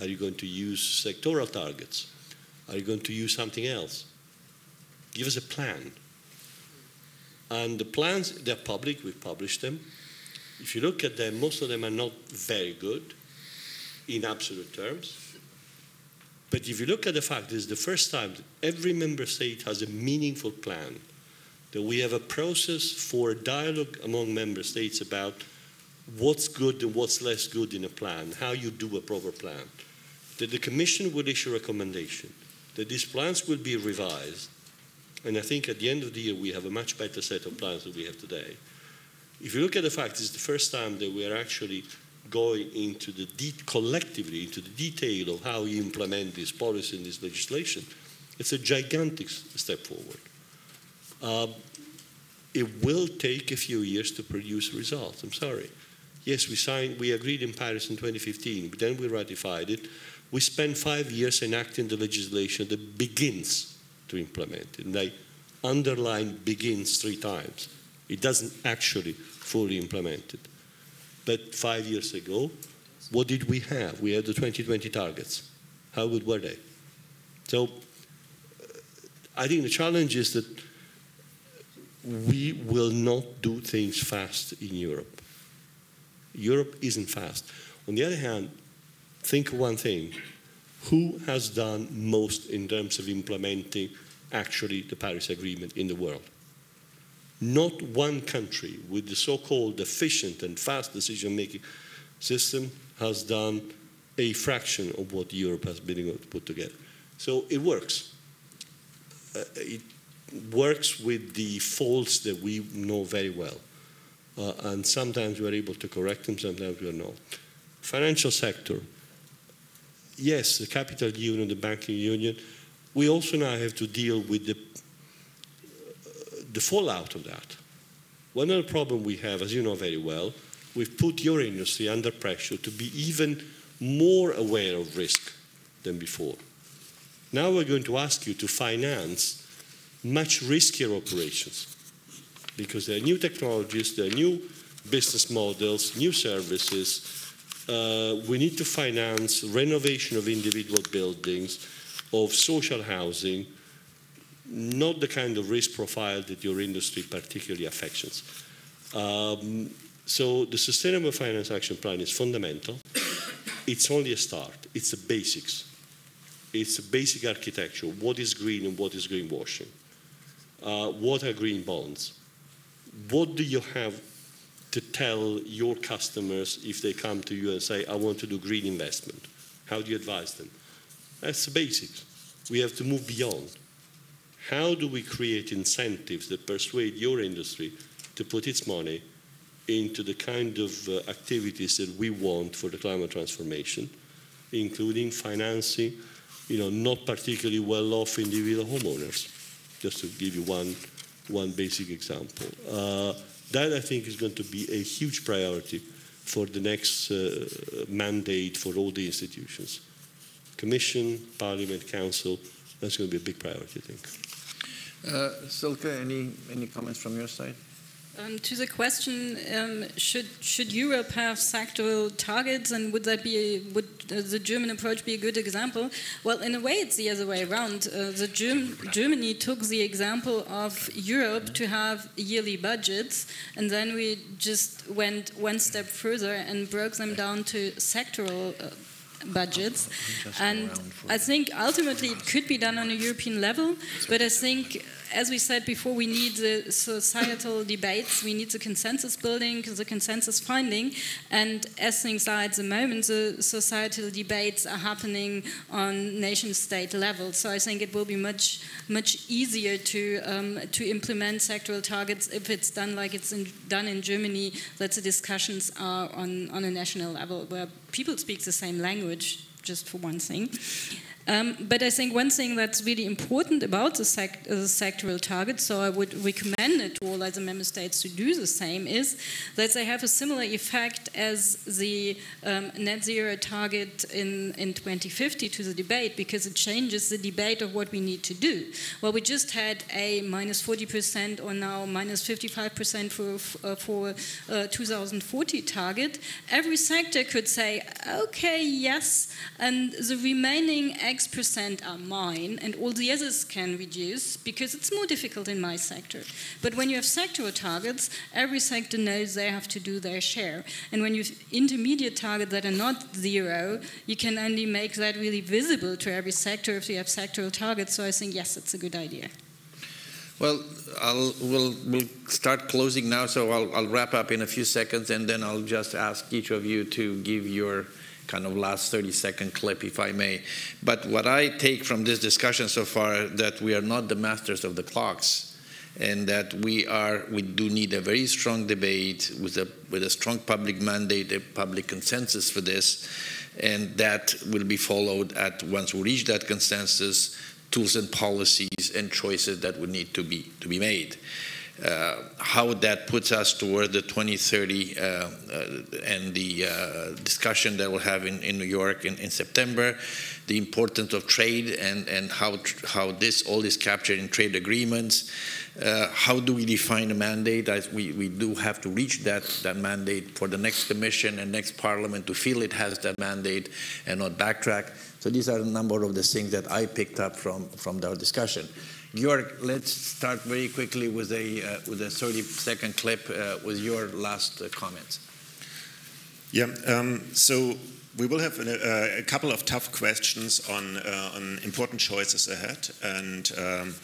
Are you going to use sectoral targets? Are you going to use something else? Give us a plan. And the plans, they're public, we've published them. If you look at them, most of them are not very good in absolute terms. But if you look at the fact that it's the first time every member state has a meaningful plan, that we have a process for dialogue among member states about what's good and what's less good in a plan, how you do a proper plan, that the Commission will issue a recommendation, that these plans will be revised, and I think at the end of the year we have a much better set of plans than we have today. If you look at the fact it's the first time that we are actually going into the collectively into the detail of how you implement this policy and this legislation, it's a gigantic step forward. Um, it will take a few years to produce results. I'm sorry. Yes, we signed, we agreed in Paris in 2015, but then we ratified it. We spent five years enacting the legislation that begins to implement it. And I underline begins three times. It doesn't actually fully implement it. But five years ago, what did we have? We had the 2020 targets. How good were they? So uh, I think the challenge is that we will not do things fast in Europe. Europe isn't fast. On the other hand, think of one thing who has done most in terms of implementing actually the Paris Agreement in the world? Not one country with the so called efficient and fast decision making system has done a fraction of what Europe has been able to put together. So it works. Uh, it works with the faults that we know very well. Uh, and sometimes we're able to correct them, sometimes we're not. Financial sector. Yes, the capital union, the banking union, we also now have to deal with the, the fallout of that. One other problem we have, as you know very well, we've put your industry under pressure to be even more aware of risk than before. Now we're going to ask you to finance much riskier operations because there are new technologies, there are new business models, new services. Uh, we need to finance renovation of individual buildings, of social housing, not the kind of risk profile that your industry particularly affections. Um, so the Sustainable Finance Action Plan is fundamental. It's only a start. It's the basics. It's a basic architecture. What is green and what is greenwashing? Uh, what are green bonds? What do you have to tell your customers if they come to you and say, I want to do green investment? How do you advise them? That's the basics. We have to move beyond. How do we create incentives that persuade your industry to put its money into the kind of uh, activities that we want for the climate transformation, including financing, you know, not particularly well-off individual homeowners, just to give you one, one basic example. Uh, that, I think, is going to be a huge priority for the next uh, mandate for all the institutions. Commission, Parliament, Council, that's going to be a big priority, I think. Uh, Silke, any, any comments from your side? Um, to the question, um, should should Europe have sectoral targets, and would that be a, would uh, the German approach be a good example? Well, in a way, it's the other way around. Uh, the Germ Germany took the example of Europe to have yearly budgets, and then we just went one step further and broke them down to sectoral. Uh, budgets. And I think ultimately it could be done on a European level, but I think as we said before, we need the societal debates, we need the consensus building, the consensus finding, and as things are at the moment, the societal debates are happening on nation-state level. So I think it will be much much easier to um, to implement sectoral targets if it's done like it's in, done in Germany. That the discussions are on on a national level where people speak the same language. Just for one thing. Um, but I think one thing that's really important about the, sec the, sectoral targets, so I would recommend it to all other member states to do the same, is that they have a similar effect as the um, net zero target in, in 2050 to the debate, because it changes the debate of what we need to do. Well, we just had a minus 40% or now minus 55% for, uh, for uh, 2040 target. Every sector could say, okay, yes, and the remaining X percent are mine and all the others can reduce because it's more difficult in my sector. But when you have sectoral targets, every sector knows they have to do their share. And when you have intermediate targets that are not zero, you can only make that really visible to every sector if you have sectoral targets. So I think, yes, it's a good idea. Well, I'll, we'll, we'll start closing now, so I'll, I'll wrap up in a few seconds, and then I'll just ask each of you to give your kind of last 30 second clip, if I may. But what I take from this discussion so far that we are not the masters of the clocks, and that we are we do need a very strong debate with a with a strong public mandate, a public consensus for this, and that will be followed at once we reach that consensus, tools and policies and choices that would need to be to be made. Uh, how that puts us toward the 2030 uh, uh, and the uh, discussion that we'll have in, in New York in, in, September, the importance of trade and, and how, how this all is captured in trade agreements. Uh, how do we define a mandate? As we, we do have to reach that, that mandate for the next commission and next parliament to feel it has that mandate and not backtrack. So these are a number of the things that I picked up from, from our discussion. Georg, let's start very quickly with a uh, with a 30 second clip uh, with your last uh, comments. Yeah. Um, so we will have a, a, couple of tough questions on uh, on important choices ahead, and um,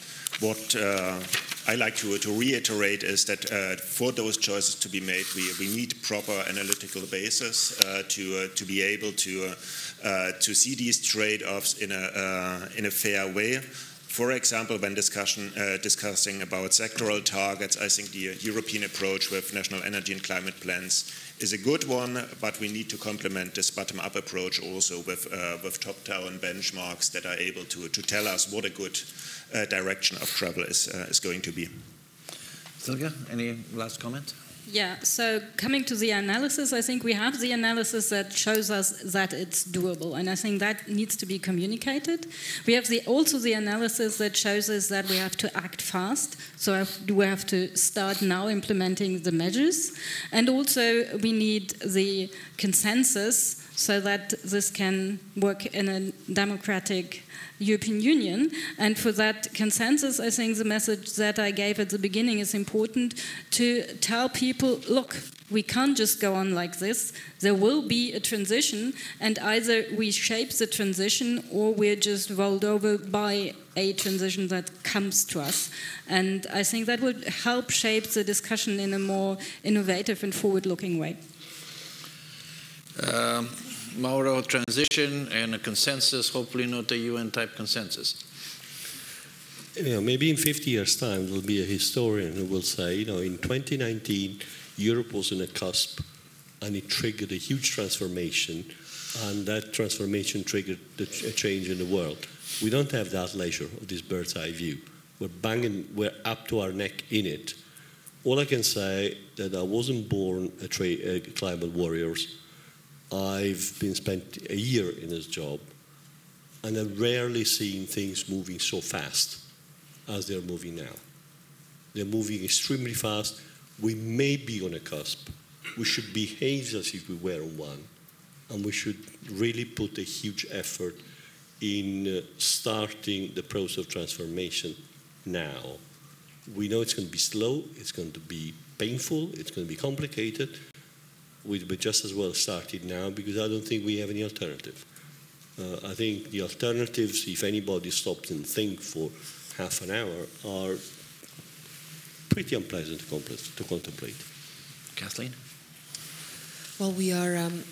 what uh, I like to, to reiterate is that uh, for those choices to be made, we, we need proper analytical basis to to be able to to see these trade-offs in a in a fair way. For example, when discussion, uh, discussing about sectoral targets, I think the European approach with national energy and climate plans is a good one, but we need to complement this bottom-up approach also with uh, with top-down benchmarks that are able to to tell us what a good uh, direction of travel is uh, is going to be. Silke, any last comment? Yeah, so coming to the analysis, I think we have the analysis that shows us that it's doable, and I think that needs to be communicated. We have the, also the analysis that shows us that we have to act fast, so we have to start now implementing the measures, and also we need the consensus so that this can work in a democratic European Union. And for that consensus, I think the message that I gave at the beginning is important to tell people look, we can't just go on like this. There will be a transition, and either we shape the transition or we're just rolled over by a transition that comes to us. And I think that would help shape the discussion in a more innovative and forward looking way. Um, Mauro, transition and a consensus, hopefully not a UN type consensus. You know, maybe in 50 years' time, there'll be a historian who will say, you know, in 2019, Europe was on a cusp and it triggered a huge transformation, and that transformation triggered a change in the world. We don't have that leisure of this bird's eye view. We're banging, we're up to our neck in it. All I can say that I wasn't born a, tra- a climate warrior. I've been spent a year in this job, and I've rarely seen things moving so fast as they're moving now. They're moving extremely fast. We may be on a cusp. We should behave as if we were on one, and we should really put a huge effort in uh, starting the process of transformation now. We know it's going to be slow, it's going to be painful, it's going to be complicated, we'd be just as well started now because I don't think we have any alternative. Uh, I think the alternatives, if anybody stops and thinks for half an hour, are pretty unpleasant to, to contemplate. Kathleen? Well, we are. Um,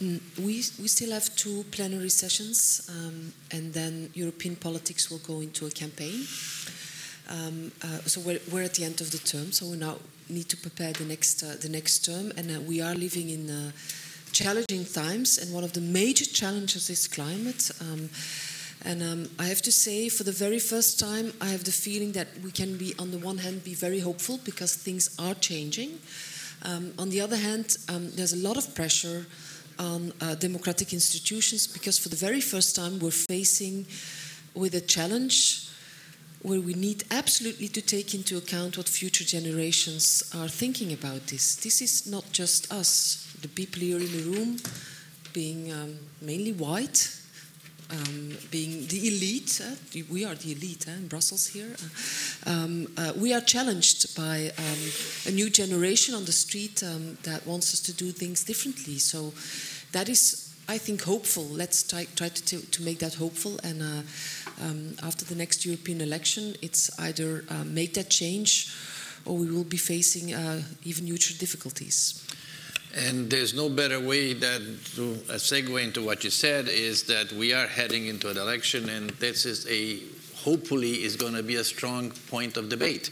we, we still have two plenary sessions, um, and then European politics will go into a campaign. Um, uh, so we're, we're, at the end of the term, so we're now need to prepare the next uh, the next term, and uh, we are living in uh, challenging times. And one of the major challenges is climate. Um, and um, I have to say, for the very first time, I have the feeling that we can be, on the one hand, be very hopeful because things are changing. Um, on the other hand, um, there's a lot of pressure on uh, democratic institutions because, for the very first time, we're facing with a challenge where we need absolutely to take into account what future generations are thinking about this. This is not just us, the people here in the room, being um, mainly white, um, being the elite. Uh, we are the elite uh, in Brussels here. Um, uh, we are challenged by um, a new generation on the street um, that wants us to do things differently. So that is I think, hopeful. Let's try, try to, to make that hopeful. And uh, um, after the next European election, it's either uh, make that change or we will be facing uh, even future difficulties. And there's no better way than to segue into what you said is that we are heading into an election, and this is a hopefully is going to be a strong point of debate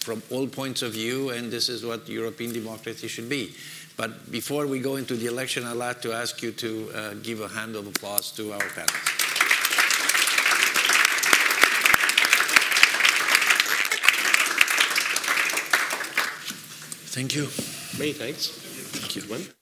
from all points of view, and this is what European democracy should be. But before we go into the election, I'd like to ask you to uh, give a hand of applause to our panelists. Thank you. Many thanks. Thank you.